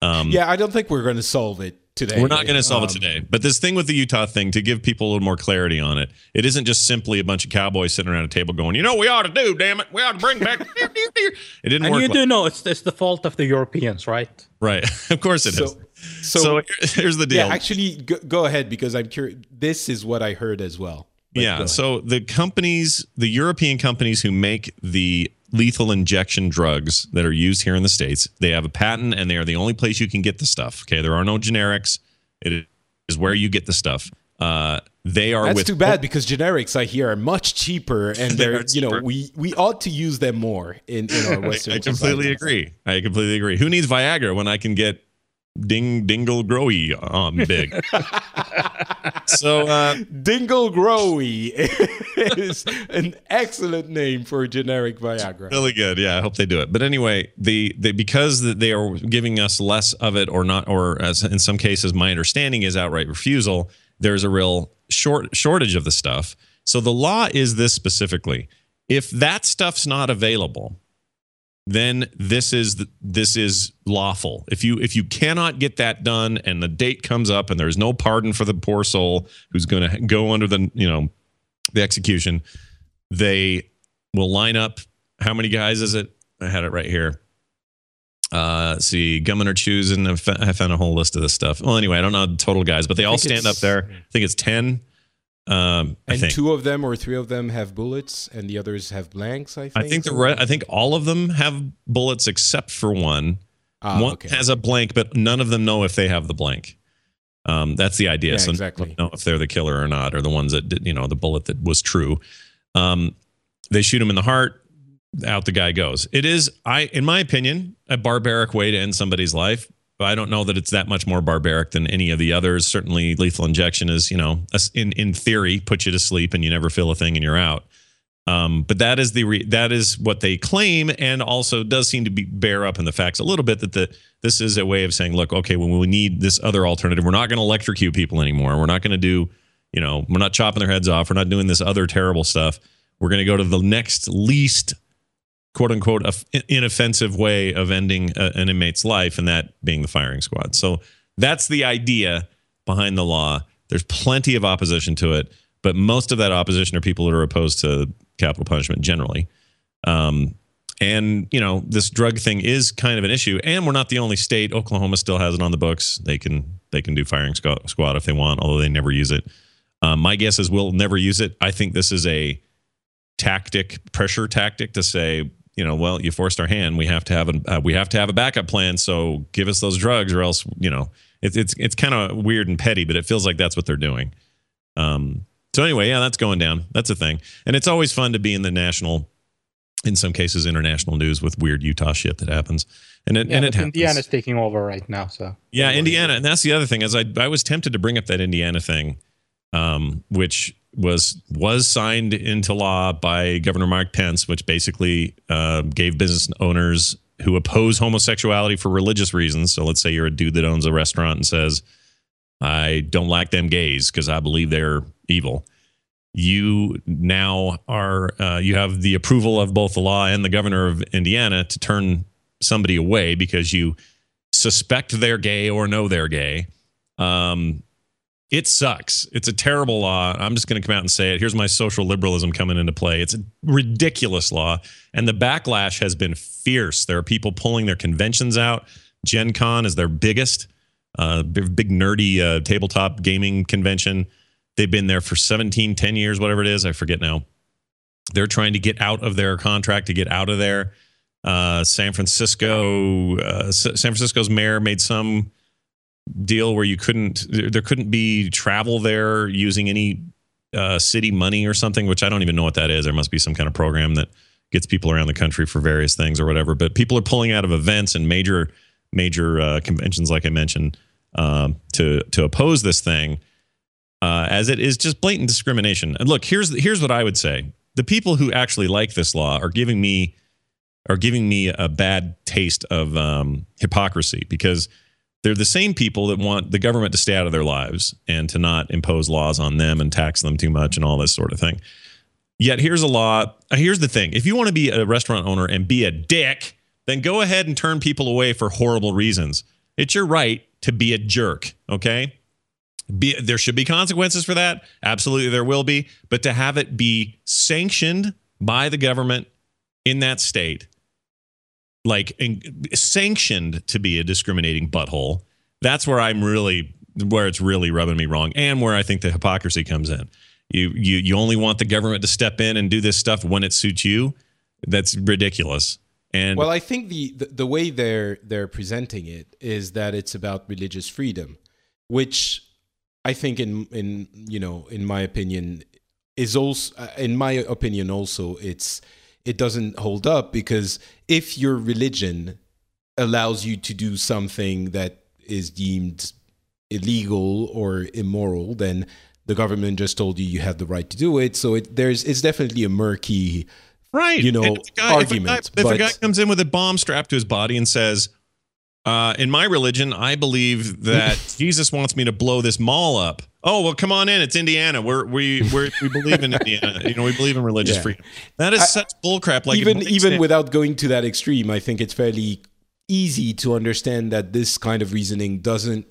Um, yeah, I don't think we're going to solve it today. We're not going to solve um, it today. But this thing with the Utah thing, to give people a little more clarity on it, it isn't just simply a bunch of cowboys sitting around a table going, you know, we ought to do, damn it, we ought to bring back. it didn't and work. you like- do know it's it's the fault of the Europeans, right? Right. of course it so, is. So, so, here's the deal. Yeah, actually, go, go ahead because I'm curious. This is what I heard as well. But yeah. So the companies, the European companies who make the lethal injection drugs that are used here in the states, they have a patent, and they are the only place you can get the stuff. Okay, there are no generics. It is where you get the stuff. Uh, they are. That's with, too bad because generics I hear are much cheaper, and they're, you know we we ought to use them more in in our Western. I completely agree. I completely agree. Who needs Viagra when I can get Ding Dingle Growy on big. so uh, Dingle Growy is an excellent name for a generic Viagra. Really good. Yeah, I hope they do it. But anyway, the, the because they are giving us less of it, or not, or as in some cases, my understanding is outright refusal. There's a real short shortage of the stuff. So the law is this specifically: if that stuff's not available then this is this is lawful. If you if you cannot get that done and the date comes up and there's no pardon for the poor soul who's going to go under the you know the execution, they will line up. How many guys is it? I had it right here. Uh, see, Governor choosing. I found a whole list of this stuff. Well, anyway, I don't know the total guys, but they all stand up there. I think it's ten. Um, and two of them or three of them have bullets, and the others have blanks. I think. I think the re- I think all of them have bullets except for one. Ah, one okay. has a blank, but none of them know if they have the blank. Um, that's the idea. Yeah, so exactly. know if they're the killer or not, or the ones that did, you know, the bullet that was true. Um, they shoot him in the heart. Out the guy goes. It is, I, in my opinion, a barbaric way to end somebody's life. But I don't know that it's that much more barbaric than any of the others. Certainly, lethal injection is, you know, in in theory, put you to sleep and you never feel a thing and you're out. Um, but that is the re- that is what they claim, and also does seem to be bear up in the facts a little bit that the this is a way of saying, look, okay, when we need this other alternative, we're not going to electrocute people anymore. We're not going to do, you know, we're not chopping their heads off. We're not doing this other terrible stuff. We're going to go to the next least quote unquote inoffensive way of ending a, an inmate's life, and that being the firing squad. So that's the idea behind the law. There's plenty of opposition to it, but most of that opposition are people that are opposed to capital punishment generally. Um, and you know this drug thing is kind of an issue, and we're not the only state. Oklahoma still has it on the books. They can they can do firing squad if they want, although they never use it. Um, my guess is we'll never use it. I think this is a tactic, pressure tactic to say, you know, well, you forced our hand. We have to have a uh, we have to have a backup plan. So give us those drugs, or else, you know, it's it's it's kind of weird and petty, but it feels like that's what they're doing. Um, so anyway, yeah, that's going down. That's a thing, and it's always fun to be in the national, in some cases, international news with weird Utah shit that happens. And it yeah, and it happens. Indiana's taking over right now, so yeah, Indiana, and that's the other thing. As I I was tempted to bring up that Indiana thing, um, which was was signed into law by Governor Mike Pence, which basically uh, gave business owners who oppose homosexuality for religious reasons. So let's say you're a dude that owns a restaurant and says, "I don't like them gays because I believe they're evil." You now are uh, you have the approval of both the law and the governor of Indiana to turn somebody away because you suspect they're gay or know they're gay. Um, it sucks. It's a terrible law. I'm just going to come out and say it. Here's my social liberalism coming into play. It's a ridiculous law, and the backlash has been fierce. There are people pulling their conventions out. Gen Con is their biggest, uh, big, nerdy uh, tabletop gaming convention. They've been there for 17, 10 years, whatever it is. I forget now. They're trying to get out of their contract to get out of there. Uh, San Francisco, uh, San Francisco's mayor made some deal where you couldn't there couldn't be travel there using any uh, city money or something, which I don't even know what that is. There must be some kind of program that gets people around the country for various things or whatever. But people are pulling out of events and major major uh, conventions, like I mentioned, um, to to oppose this thing, uh, as it is just blatant discrimination. And look, here's here's what I would say: the people who actually like this law are giving me are giving me a bad taste of um, hypocrisy because they're the same people that want the government to stay out of their lives and to not impose laws on them and tax them too much and all this sort of thing. Yet here's a law. Uh, here's the thing: if you want to be a restaurant owner and be a dick, then go ahead and turn people away for horrible reasons. It's your right to be a jerk. Okay. Be, there should be consequences for that. Absolutely, there will be. But to have it be sanctioned by the government in that state like in, sanctioned to be a discriminating butthole. That's where I'm really where it's really rubbing me wrong, and where I think the hypocrisy comes in. You you you only want the government to step in and do this stuff when it suits you. That's ridiculous. And well, I think the, the, the way they're they're presenting it is that it's about religious freedom, which I think in in you know in my opinion is also uh, in my opinion also it's it doesn't hold up because if your religion allows you to do something that is deemed illegal or immoral, then the government just told you you have the right to do it. So it, there's it's definitely a murky, right? You know, guy, argument. If a, guy, if a guy comes in with a bomb strapped to his body and says, uh, "In my religion, I believe that Jesus wants me to blow this mall up," Oh well, come on in. It's Indiana. We're we we we believe in Indiana. You know, we believe in religious yeah. freedom. That is I, such bullcrap. Like even even without going to that extreme, I think it's fairly easy to understand that this kind of reasoning doesn't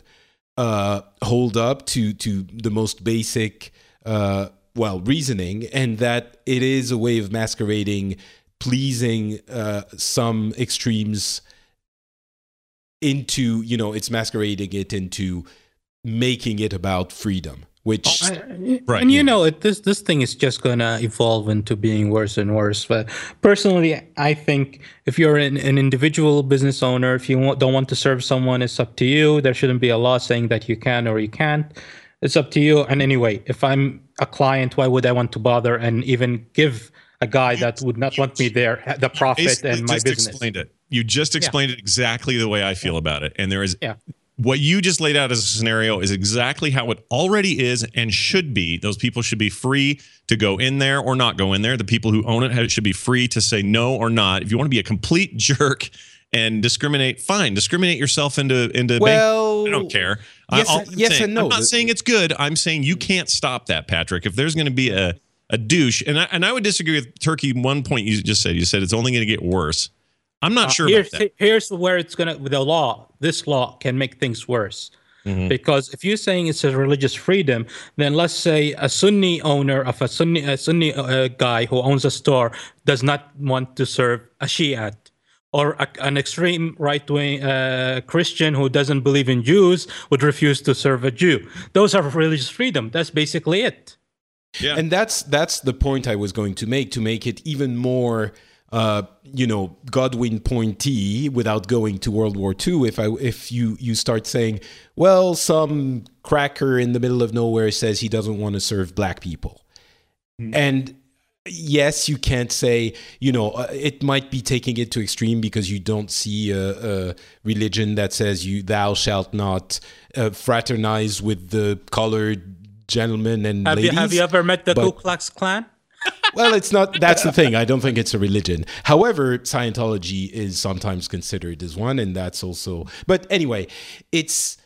uh, hold up to to the most basic uh, well reasoning, and that it is a way of masquerading pleasing uh, some extremes into you know it's masquerading it into making it about freedom, which oh, I- Right, and you yeah. know, it, this this thing is just gonna evolve into being worse and worse. But personally, I think if you're an, an individual business owner, if you want, don't want to serve someone, it's up to you. There shouldn't be a law saying that you can or you can't. It's up to you. And anyway, if I'm a client, why would I want to bother and even give a guy that would not want me there the profit and my just business? explained it. You just explained it exactly the way I feel about it. And there is Yeah. what you just laid out as a scenario is exactly how it already is and should be. Those people should be free to go in there or not go in there. The people who own it should be free to say no or not. If you want to be a complete jerk and discriminate, fine. Discriminate yourself into into bank- well, I don't care. yes I, all and- I'm yes saying- and no. I'm not saying it's good. I'm saying you can't stop that, Patrick. If there's going to be a a douche, and I, and I would disagree with Turki. One point you just said, you said it's only going to get worse. I'm not Uh, sure here's, about that. here's where it's gonna the law this law can make things worse Mm-hmm. because if you're saying it's a religious freedom then let's say a sunni owner of a sunni a sunni uh, guy who owns a store does not want to serve a shiite or a, an extreme right-wing uh, christian who doesn't believe in jews would refuse to serve a jew those are religious freedom that's basically it Yeah. and that's that's the point I was going to make to make it even more uh, you know Godwin pointee without going to World War II. If I if you you start saying, well, some cracker in the middle of nowhere says he doesn't want to serve black people, and yes, you can't say, you know, uh, it might be taking it to extreme because you don't see a, a religion that says you thou shalt not uh, fraternize with the colored gentlemen and have ladies. you have you ever met the ku klux klan well, it's not. That's the thing. I don't think it's a religion. However, Scientology is sometimes considered as one, and that's also. But anyway, it's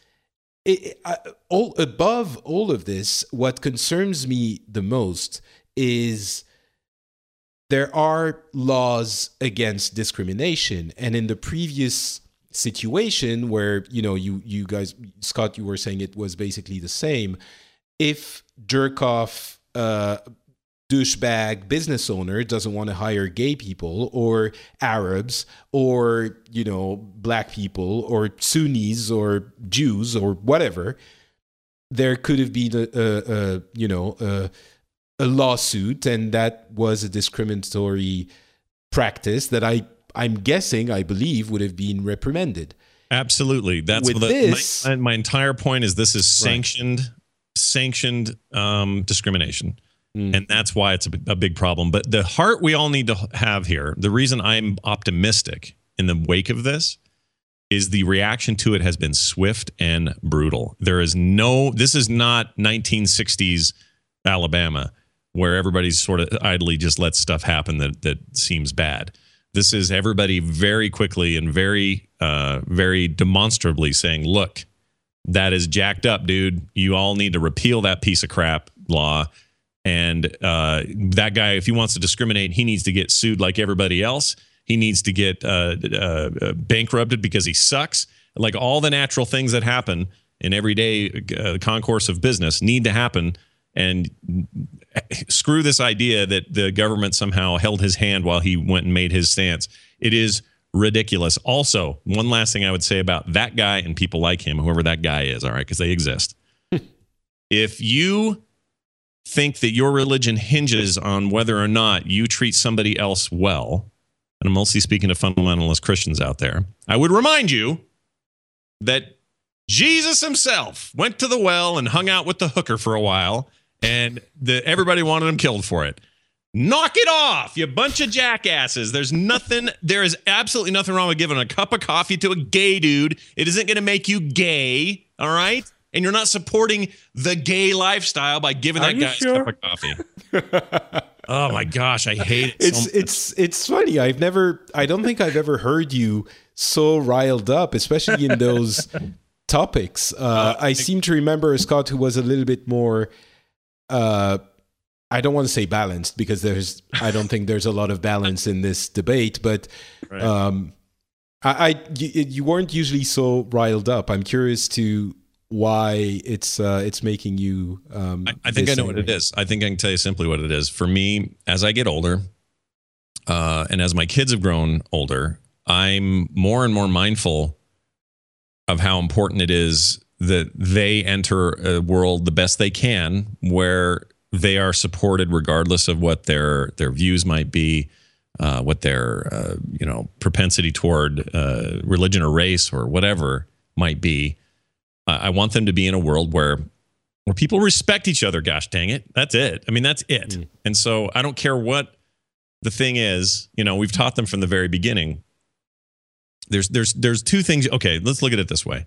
it, uh, all above all of this. What concerns me the most is there are laws against discrimination, and in the previous situation where you know you you guys Scott you were saying it was basically the same if jerk off uh douchebag business owner doesn't want to hire gay people or Arabs or you know black people or Sunnis or Jews or whatever, there could have been a, a, a you know a, a lawsuit, and that was a discriminatory practice that I I'm guessing I believe would have been reprimanded. Absolutely. That's With the, this- my, my entire point is this is sanctioned sanctioned um, discrimination. Mm. And that's why it's a big problem. But the heart we all need to have here, the reason I'm optimistic in the wake of this is the reaction to it has been swift and brutal. There is no, this is not 1960s Alabama where everybody's sort of idly just lets stuff happen that, that seems bad. This is everybody very quickly and very, uh, very demonstrably saying, look, that is jacked up, dude. You all need to repeal that piece of crap law. And uh, that guy, if he wants to discriminate, he needs to get sued like everybody else. He needs to get uh, uh, uh, bankrupted because he sucks. Like all the natural things that happen in everyday uh, concourse of business need to happen. And screw this idea that the government somehow held his hand while he went and made his stance. It is ridiculous. Also, one last thing I would say about that guy and people like him, whoever that guy is, all right, because they exist. if you think that your religion hinges on whether or not you treat somebody else well, and I'm mostly speaking to fundamentalist Christians out there, I would remind you that Jesus himself went to the well and hung out with the hooker for a while, and the, everybody wanted him killed for it. Knock it off, you bunch of jackasses. There's nothing, there is absolutely nothing wrong with giving a cup of coffee to a gay dude. It isn't going to make you gay, all right? And you're not supporting the gay lifestyle by giving Are that guy sure? a cup of coffee. oh my gosh, I hate it. It's so it's it's funny. I've never I don't think I've ever heard you so riled up, especially in those topics. Uh, I seem to remember Scott who was a little bit more uh I don't want to say balanced because there's I don't think there's a lot of balance in this debate, but Right. um I, I you, you weren't usually so riled up. I'm curious to why it's uh it's making you um I, I think I know what it angry. I think I can tell you simply what it is. For me, as I get older, uh, and as my kids have grown older, I'm more and more mindful of how important it is that they enter a world the best they can where they are supported regardless of what their their views might be uh, what their uh, you know propensity toward uh, religion or race or whatever might be I want them to be in a world where where people respect each other gosh dang it. That's it. I mean that's it. Mm. and so i don't care what the thing is you know we've taught them from the very beginning. There's there's there's two things. Okay let's look at it this way.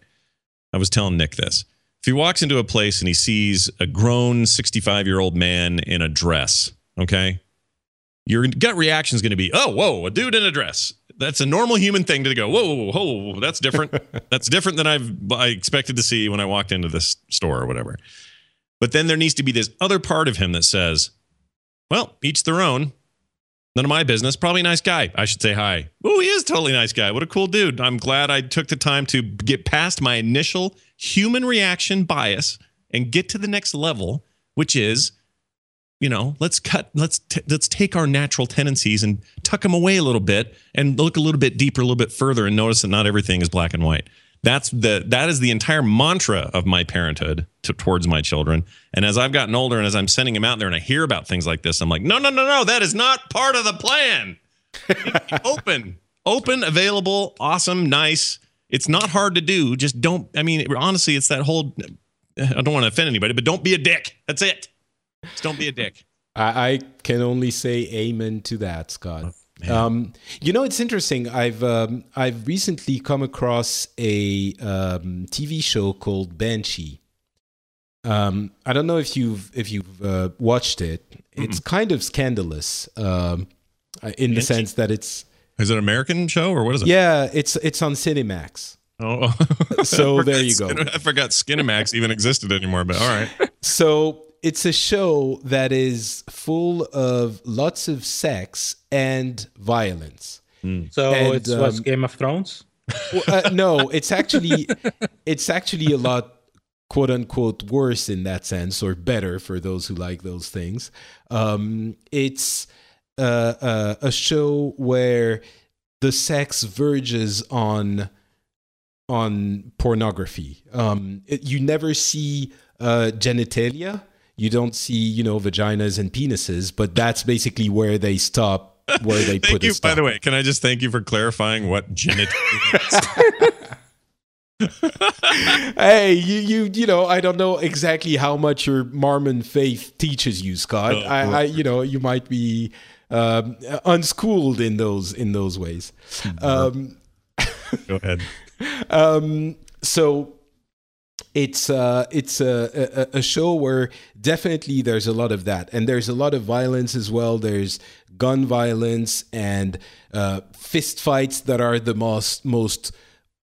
I was telling nick this. If he walks into a place and he sees a grown 65 year old man in a dress okay your gut reaction is going to be oh whoa a dude in a dress that's a normal human thing to go whoa whoa, whoa that's different. That's different than i've i expected to see when i walked into this store or whatever. But then there needs to be this other part of him that says well each their own. None of my business. Probably a nice guy. I should say hi. Oh he is totally nice guy. What a cool dude. I'm glad i took the time to get past my initial human reaction bias and get to the next level which is you know let's cut let's t- let's take our natural tendencies and tuck them away a little bit and look a little bit deeper a little bit further and notice that not everything is black and white. That's the that is the entire mantra of my parenthood to, towards my children. And as i've gotten older and as i'm sending them out there and i hear about things like this i'm like no no no no that is not part of the plan. Open open available awesome nice. It's not hard to do. Just don't i mean honestly it's that whole i don't want to offend anybody but don't be a dick. That's it just don't be a dick. I, I can only say amen to that, Scott. Oh, um, you know, it's interesting. I've um, I've recently come across a um, TV show called Banshee. Um, I don't know if you've if you've uh, watched it. It's mm kind of scandalous um, uh, in Banshee? the sense that it's. Is it an American show or what is it? Yeah, it's it's on Cinemax. Oh, so there you go. I forgot Skinemax even existed anymore, but all right. So it's a show that is full of lots of sex and violence. Mm. So and, it's um, what's Game of Thrones? Well, uh, no, it's actually it's actually a lot quote unquote worse in that sense, or better for those who like those things. Um, it's uh, uh, a show where the sex verges on on pornography. Um, it, you never see uh, genitalia you don't see you know vaginas and penises but that's basically where they stop where they put it. thank put you by the way. Can i just thank you for clarifying what genitalia hey you you you know i don't know exactly how much your mormon faith teaches you scott. Oh, I, I you know you might be um, unschooled in those in those ways. Um, go ahead. um, so it's uh, it's a, a, a, show where definitely there's a lot of that, and there's a lot of violence as well. There's gun violence and uh, fist fights that are the most most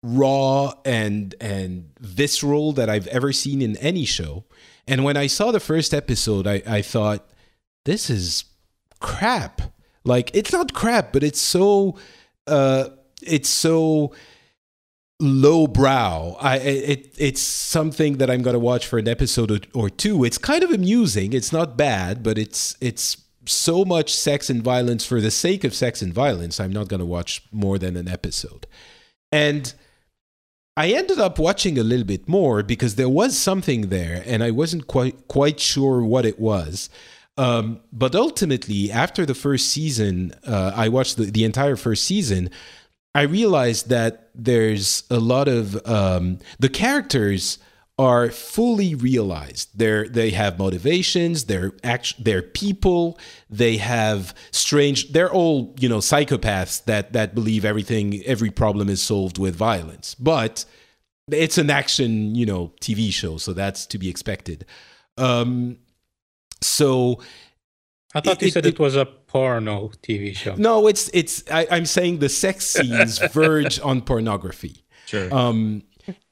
raw and and visceral that I've ever seen in any show. And when I saw the first episode, I, I thought this is crap. Like it's not crap, but it's so uh, it's so lowbrow. I it it's something that I'm going to watch for an episode or two. It's kind of amusing. It's not bad, but it's it's so much sex and violence for the sake of sex and violence. I'm not going to watch more than an episode. And I ended up watching a little bit more because there was something there and I wasn't quite quite sure what it was. Um, but ultimately, after the first season, uh, I watched the, the entire first season. I realized that there's a lot of um, the characters are fully realized. They're they have motivations. They're act, they're people. They have strange. They're all you know psychopaths that that believe everything every problem is solved with violence. But it's an action you know TV show, so that's to be expected. Um, so I thought it, you said it, it, was a porno TV show. No, it's it's. I, am saying the sex scenes verge on pornography. Sure. Um,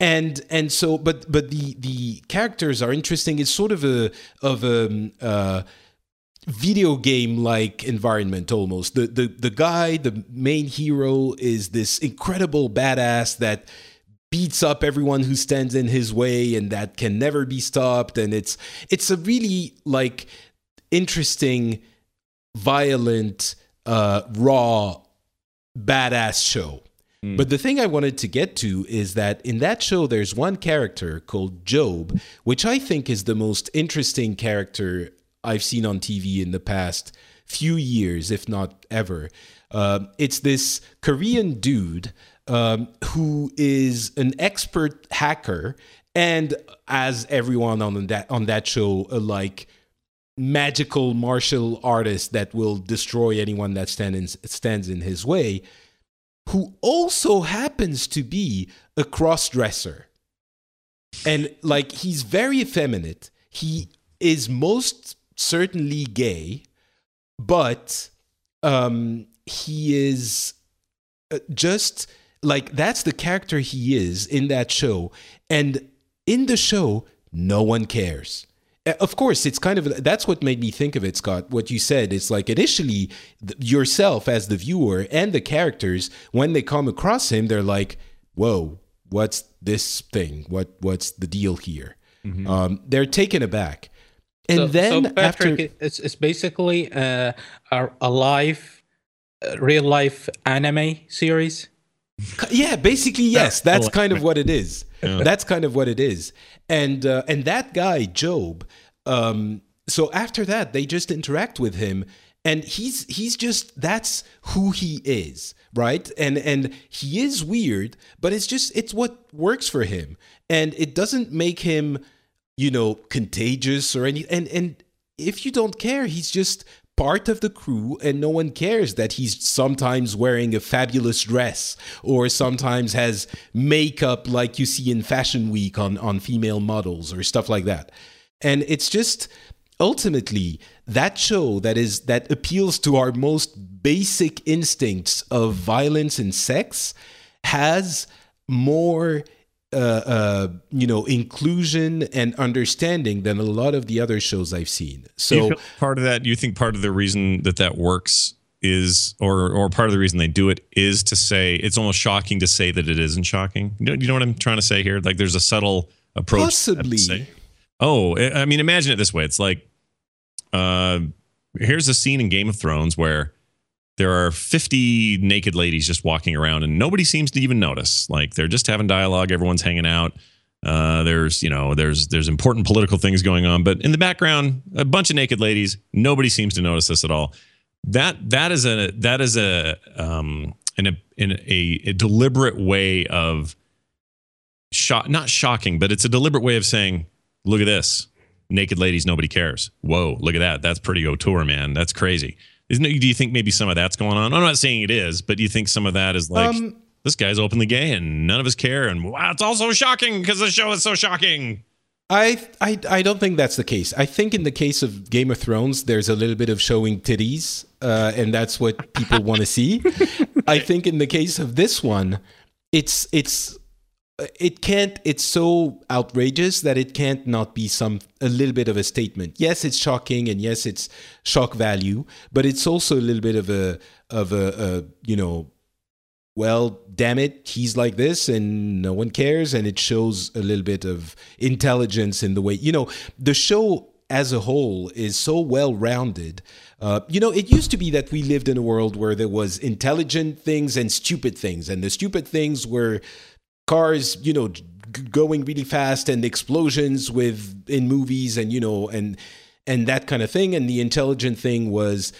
and and so, but but the the characters are interesting. It's sort of a of a. Uh, video game like environment almost the the the guy the main hero is this incredible badass that beats up everyone who stands in his way and that can never be stopped and it's it's a really like interesting, violent, uh, raw, badass show. But the thing I wanted to get to is that in that show, there's one character called Job, which I think is the most interesting character I've seen on TV in the past few years, if not ever. Um, it's this Korean dude um, who is an expert hacker, and as everyone on that on that show, a like magical martial artist that will destroy anyone that stands stands in his way who also happens to be a cross dresser. And like he's very effeminate. He is most certainly gay, but um, he is uh, just like that's the character he is in that show. And in the show, no one cares. Uh, Of course, it's kind of that's what made me think of it, Scott. What you said, it's like initially th- yourself as the viewer and the characters, when they come across him, they're like, "Whoa, what's this thing? What what's the deal here?" Um, they're taken aback, and so, then so Patrick, after it's, it's basically uh, a, a live, uh, real life anime series. Yeah, basically, yes. That's kind of what it is. That's kind of what it is. And uh, and that guy Job. Um, so after that, they just interact with him, and he's he's just that's who he is, right? And and he is weird, but it's just it's what works for him, and it doesn't make him, you know, contagious or any. And and if you don't care, he's just part of the crew and no one cares that he's sometimes wearing a fabulous dress or sometimes has makeup like you see in fashion week on on female models or stuff like that. And it's just ultimately that show that is that appeals to our most basic instincts of violence and sex has more uh, uh, you know inclusion and understanding than a lot of the other shows I've seen. So part of that, you think part of the reason that that works is, or or part of the reason they do it is to say it's almost shocking to say that it isn't shocking. You know, you know what I'm trying to say here? Like there's a subtle approach. to that to Possibly. say- oh, I I mean, imagine it this way. It's like, uh, here's a scene in Game of Thrones where there are 50 naked ladies just walking around and nobody seems to even notice. Like they're just having dialogue. Everyone's hanging out. Uh, there's you know there's there's important political things going on, but in the background, a bunch of naked ladies. Nobody seems to notice this at all. That that is a that is a um in a in a, a deliberate way of shock not shocking, but it's a deliberate way of saying, look at this, naked ladies, nobody cares. Whoa, look at that. That's pretty auteur, man. That's crazy. Isn't it, do you think maybe some of that's going on? I'm not saying it is, but do you think some of that is like Um, this guy's openly gay and none of us care and wow, it's also shocking because the show is so shocking. I, I I don't think that's the case. I think in the case of Game of Thrones, there's a little bit of showing titties, uh, and that's what people want to see. I think in the case of this one, it's it's it can't. It's so outrageous that it can't not be some a little bit of a statement. Yes, it's shocking, and yes, it's shock value, but it's also a little bit of a of a, a you know well, damn it, he's like this and no one cares. And it shows a little bit of intelligence in the way, you know, the show as a whole is so well rounded. Uh, you know, it used to be that we lived in a world where there was intelligent things and stupid things. And the stupid things were cars, you know, g- going really fast and explosions with in movies and, you know, and and that kind of thing. And the intelligent thing was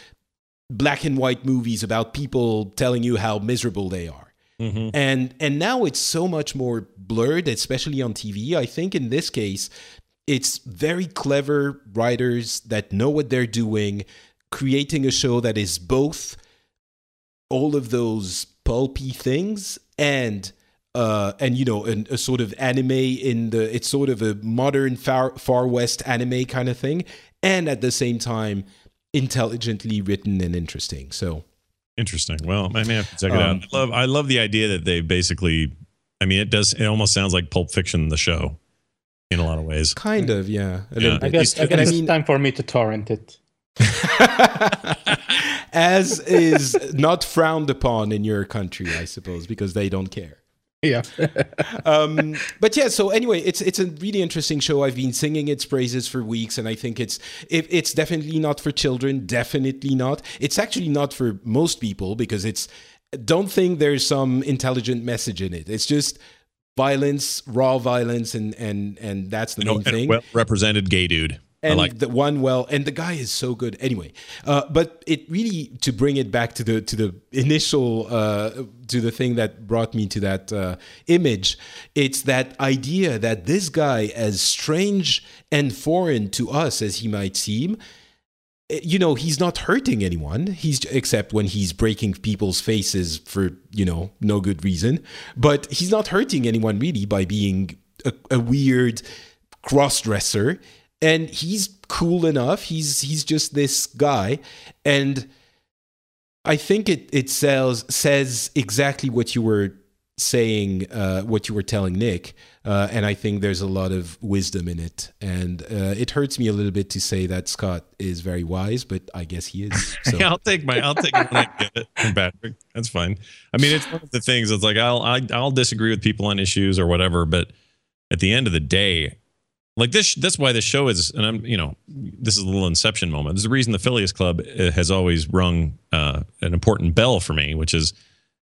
black and white movies about people telling you how miserable they are. Mm-hmm. And and now it's so much more blurred, especially on TV. I think in this case, it's very clever writers that know what they're doing, creating a show that is both all of those pulpy things and uh, and you know an, a sort of anime in the it's sort of a modern far far west anime kind of thing, and at the same time intelligently written and interesting. So Interesting. Well, I may have to check it Um, out. I love I love the idea that they basically I mean it does it almost sounds like Pulp Fiction the show in a lot of ways. kind of yeah, a Yeah. little I guess, I And guess I mean- it's time for me to torrent it. as is not frowned upon in your country, I suppose, because they don't care. Yeah. um, but yeah, so anyway, it's it's a really interesting show. I've been singing its praises for weeks, and I think it's it, it's definitely not for children. Definitely not. It's actually not for most people because it's don't think there's some intelligent message in it. It's just violence, raw violence, and and and that's the main thing. Well represented gay dude. And like the one well and the guy is so good. Anyway uh, but it really to bring it back to the to the initial uh, to the thing that brought me to that uh, image it's that idea that this guy as strange and foreign to us as he might seem eh, you know he's not hurting anyone. He's except when he's breaking people's faces for you know no good reason. But he's not hurting anyone really by being a, a weird cross-dresser and he's cool enough he's he's just this guy and i think it it sells says exactly what you were saying uh, what you were telling nick uh, and i think there's a lot of wisdom in it and uh, it hurts me a little bit to say that scott is very wise but i guess he is so. I'll take my I'll take it I get it from Patrick. That's fine. I mean, it's one of the things. It's like I'll I, I'll disagree with people on issues or whatever, but at the end of the day, like this, that's why this show is. And I'm, you know, this is a little inception moment. There's a reason the Phileas Club uh, has always rung uh, an important bell for me, which is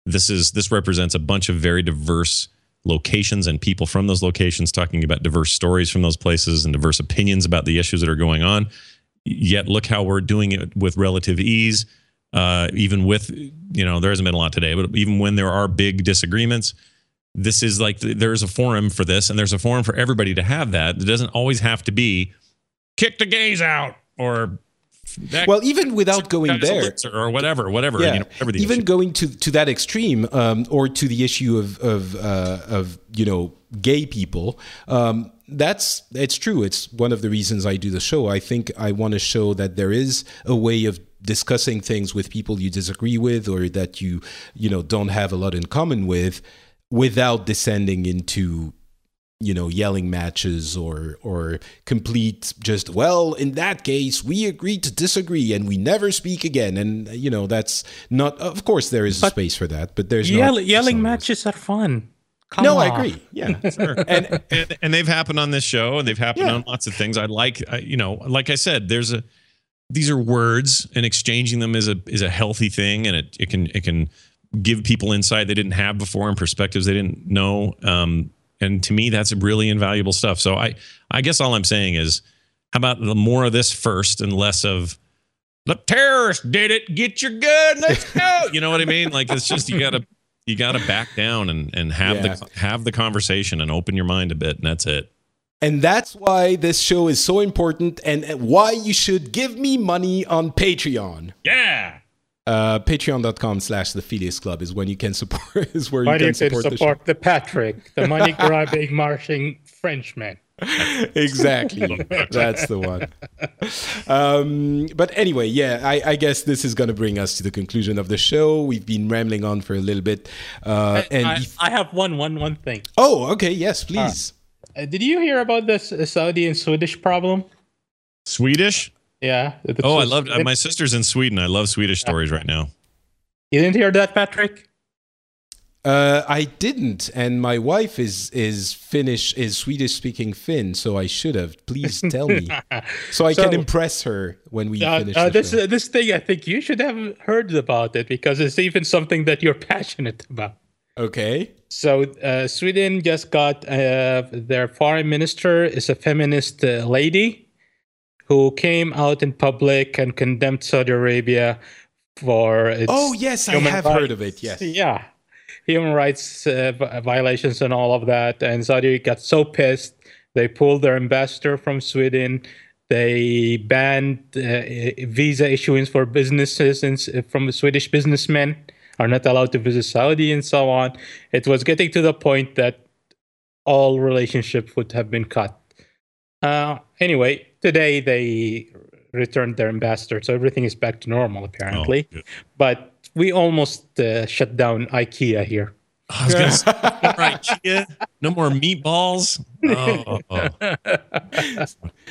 this is this represents a bunch of very diverse locations and people from those locations talking about diverse stories from those places and diverse opinions about the issues that are going on yet look how we're doing it with relative ease uh, even with you know there hasn't been a lot today but even when there are big disagreements this is like there's a forum for this and there's a forum for everybody to have that it doesn't always have to be kick the gays out or that well even without going there or whatever whatever yeah, you know, whatever even issue. going to to that extreme, um, or to the issue of of uh, of you know gay people. Um, that's it's true. It's one of the reasons I do the show. I think I want to show that there is a way of discussing things with people you disagree with or that you you know don't have a lot in common with, without descending into you know yelling matches or or complete just well in that case we agree to disagree and we never speak again. And you know that's not of course there is a space for that but there's Yell- not yelling matches are fun. Come no i agree. Yeah. And and, and they've happened on this show and they've happened Yeah. on lots of things. I like I, you know like i said there's a these are words and exchanging them is a is a healthy thing and it, it can it can give people insight they didn't have before and perspectives they didn't know. Um, and to me that's really invaluable stuff. So i i guess all i'm saying is how about the more of this first and less of the terrorists did it. Get your gun. Let's go. You know what i mean? Like it's just you gotta you gotta back down and and have Yeah. the have the conversation and open your mind a bit and that's it. And that's why this show is so important and why you should give me money on patreon. Yeah uh, patreon.com slash the Phileas Club is when you can support is where Why you can you support, support, the show. the Patrick, the money grabbing marching Frenchman? exactly that's the one um but anyway yeah i i guess this is gonna bring us to the conclusion of the show we've been rambling on for a little bit uh and I, bef- I have one, one, one thing. oh okay yes please Uh, did you hear about this uh, Saudi and Swedish problem? swedish Yeah. the oh i Swiss- love my sister's in sweden i love swedish stories right now You didn't hear that, Patrick? uh i didn't and my wife is is finnish is swedish speaking finn so i should have please tell me so i can impress her when we Uh, finish uh, the this show. uh, this thing, I think you should have heard about it because it's even something that you're passionate about. okay So uh, Sweden just got uh, their foreign minister is a feminist uh, lady who came out in public and condemned Saudi Arabia for its oh yes i have heard of it yes Yeah, human rights uh, violations and all of that. And Saudi got so pissed they pulled their ambassador from Sweden. They banned uh, visa issuance for businesses s- from Swedish businessmen are not allowed to visit Saudi and so on. It was getting to the point that all relationship would have been cut. Uh, anyway, today they returned their ambassador, so everything is back to normal apparently. Oh, but we almost uh, shut down IKEA here. I was gonna say, no more no more meatballs. Oh,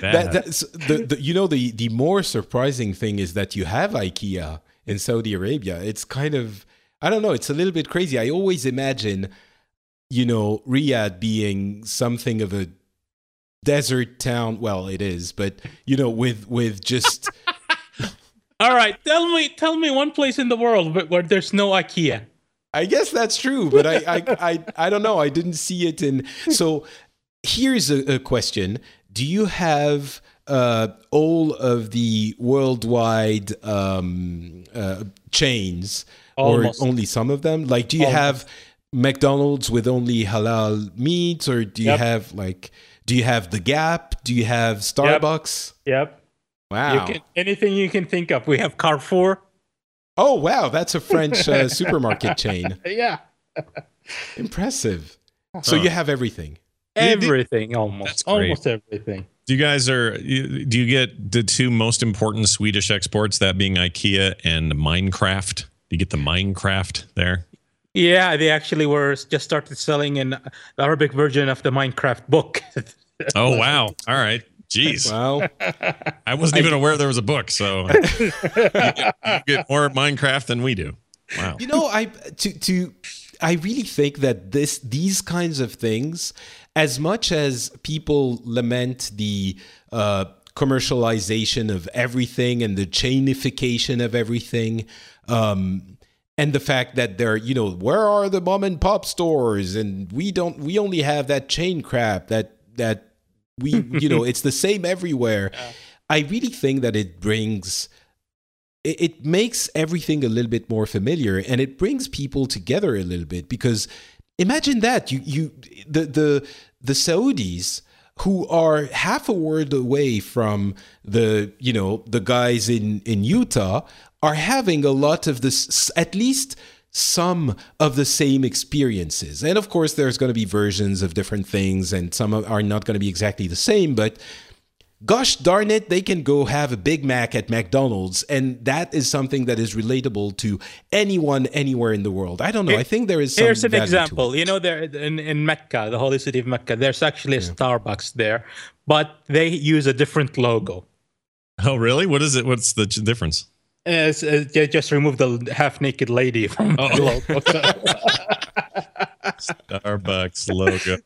that, that's the, the you know the the more surprising thing is that you have IKEA in Saudi Arabia. It's kind of I don't know. It's a little bit crazy. I always imagine, you know, Riyadh being something of a desert town. Well, it is, but you know, with with just All right, tell me, tell me one place in the world where, there's no IKEA. I guess that's true, but I, I, I, I don't know. I didn't see it in. So here's a, a question: Do you have uh, all of the worldwide um, uh, chains, Almost. or only some of them? Like, do you Almost. have McDonald's with only halal meat, or do you Yep. have like? Do you have the Gap? Do you have Starbucks? Yep. Wow. You can, anything you can think of. We have Carrefour. oh wow, that's a French uh, supermarket chain. Yeah. Impressive. So you have everything. Everything almost. Almost everything. Do you guys are you, do you get the two most important Swedish exports that being IKEA and Minecraft? Do you get the Minecraft there? Yeah, they actually were just started selling an Arabic version of the Minecraft book. Oh wow! All right, jeez, Wow. I wasn't even aware there was a book. So you get, you get more Minecraft than we do. Wow. you know, I to to I really think that this these kinds of things, as much as people lament the uh, commercialization of everything and the chainification of everything, um, and the fact that they're you know where are the mom and pop stores and we don't we only have that chain crap that that we you know it's the same everywhere. I really think that it brings it, it makes everything a little bit more familiar and it brings people together a little bit because imagine that you you the the the Saudis who are half a word away from the you know the guys in in Utah are having a lot of this at least some of the same experiences and of course there's going to be versions of different things and some are not going to be exactly the same but gosh darn it, they can go have a Big Mac at McDonald's. And that is something that is relatable to anyone anywhere in the world. I don't know. I think there is some Here's an value to example. it. You know, there in, in Mecca, the holy city of Mecca, there's actually a Starbucks there, but they use a different logo. Oh really? What is it? What's the difference? Uh, s- uh, just remove the half-naked lady from Oh. the logo. Starbucks logo.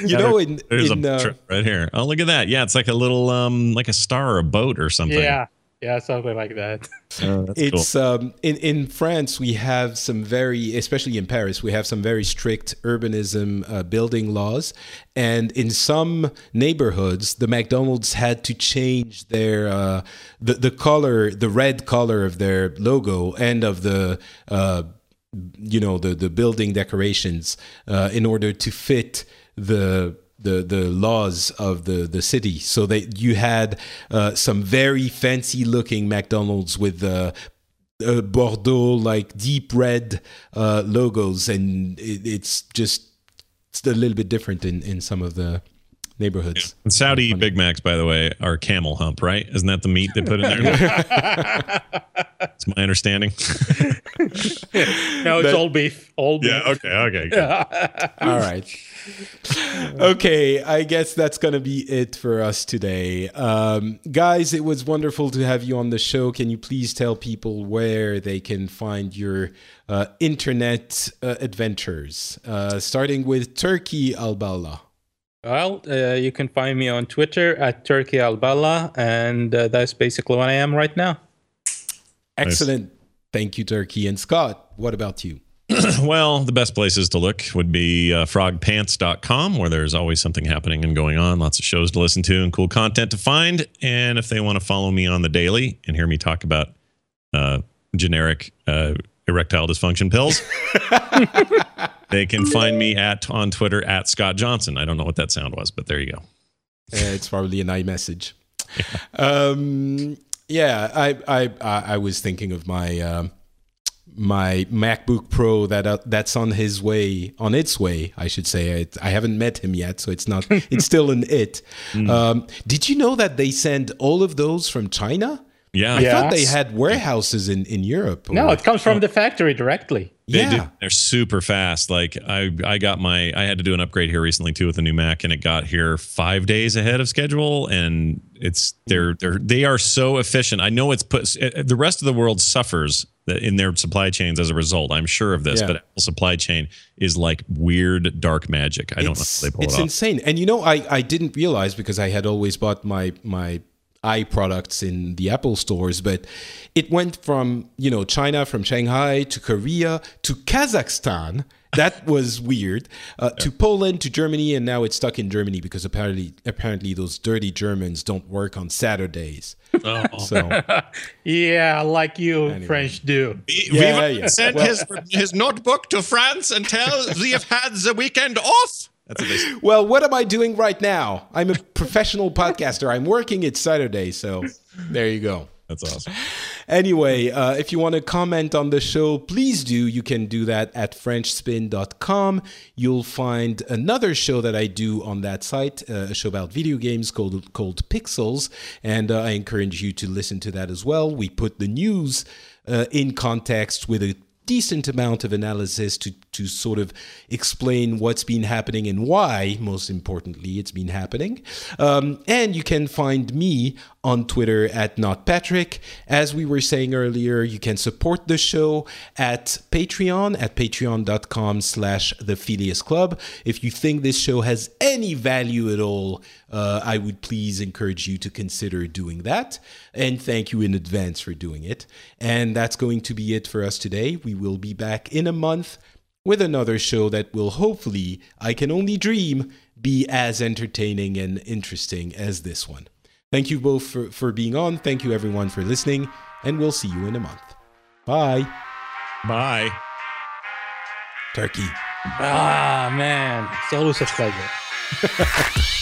You know, in, There's in, a uh, right here. Oh, look at that. Yeah, it's like a little um like a star or a boat or something. yeah, yeah, something like that. Oh, that's it's um, in in France we have some very especially in Paris we have some very strict urbanism uh, building laws and in some neighborhoods the McDonald's had to change their uh, the the color the red color of their logo and of the uh, you know the the building decorations uh, in order to fit the the the laws of the the city. So that you had uh, some very fancy looking McDonald's with uh, uh, Bordeaux like deep red uh, logos. And it, it's just it's a little bit different in in some of the neighborhoods And Saudi Big Macs, by the way, are camel hump, right? Isn't that the meat they put in there? That's my understanding. No, it's all beef. All beef. yeah. Okay. Okay. All right. Okay, I guess that's going to be it for us today. Um, guys, it was wonderful to have you on the show. Can you please tell people where they can find your uh, internet uh, adventures? Uh, starting with Turki Alballaa. Well, uh, you can find me on Twitter at Turki Alballaa, and uh, that's basically what I am right now. Excellent. Thank you, Turki. And Scott, what about you? well, the best places to look would be uh, frogpants.com, where there's always something happening and going on, lots of shows to listen to, and cool content to find. And if they want to follow me on the daily and hear me talk about uh, generic uh, erectile dysfunction pills, they can find me at on Twitter at Scott Johnson. I don't know what that sound was, but there you go. Uh, it's probably an iMessage. Um, yeah, I, I I I was thinking of my um, my MacBook Pro that uh, that's on his way on its way. I should say it, I haven't met him yet, so it's not. It's still an it. Um, did you know that they send all of those from China? Yeah. I Yeah. thought they had warehouses in in Europe. No, it comes from the factory directly. They yeah. do. They're super fast. Like I, I got my, I had to do an upgrade here recently too with a new Mac, and it got here five days ahead of schedule. And it's they're they're they are so efficient. I know it's put eh, eh, the rest of the world suffers in their supply chains as a result. I'm sure of this, Yeah. but Apple's supply chain is like weird dark magic. I don't know how they pull it's it off. insane. And you know, I, I didn't realize because I had always bought my my i products in the apple stores but it went from you know china from shanghai to korea to kazakhstan that was weird uh, to poland to germany and now it's stuck in germany because apparently apparently those dirty germans don't work on saturdays Oh. so yeah, like you French do. Yeah, yeah. sent Well- his his notebook to France until we've had the weekend off. That's well what am i doing right now i'm a professional podcaster i'm working it's saturday so there you go That's awesome. Anyway, uh, if you want to comment on the show, please do. You can do that at FrenchSpin.com. You'll find another show that I do on that site, uh, a show about video games called called Pixels, and uh, I encourage you to listen to that as well. We put the news uh, in context with a decent amount of analysis to to sort of explain what's been happening and why, most importantly, it's been happening. Um, and you can find me on Twitter at NotPatrick. As we were saying earlier, you can support the show at Patreon at patreon.com slash the Club. If you think this show has any value at all, uh, I would please encourage you to consider doing that. And thank you in advance for doing it. And that's going to be it for us today. We will be back in a month with another show that will hopefully, I can only dream, be as entertaining and interesting as this one. Thank you both for, for being on. Thank you everyone for listening, and we'll see you in a month. Bye. Bye. Turki. Ah, man. It's always a pleasure.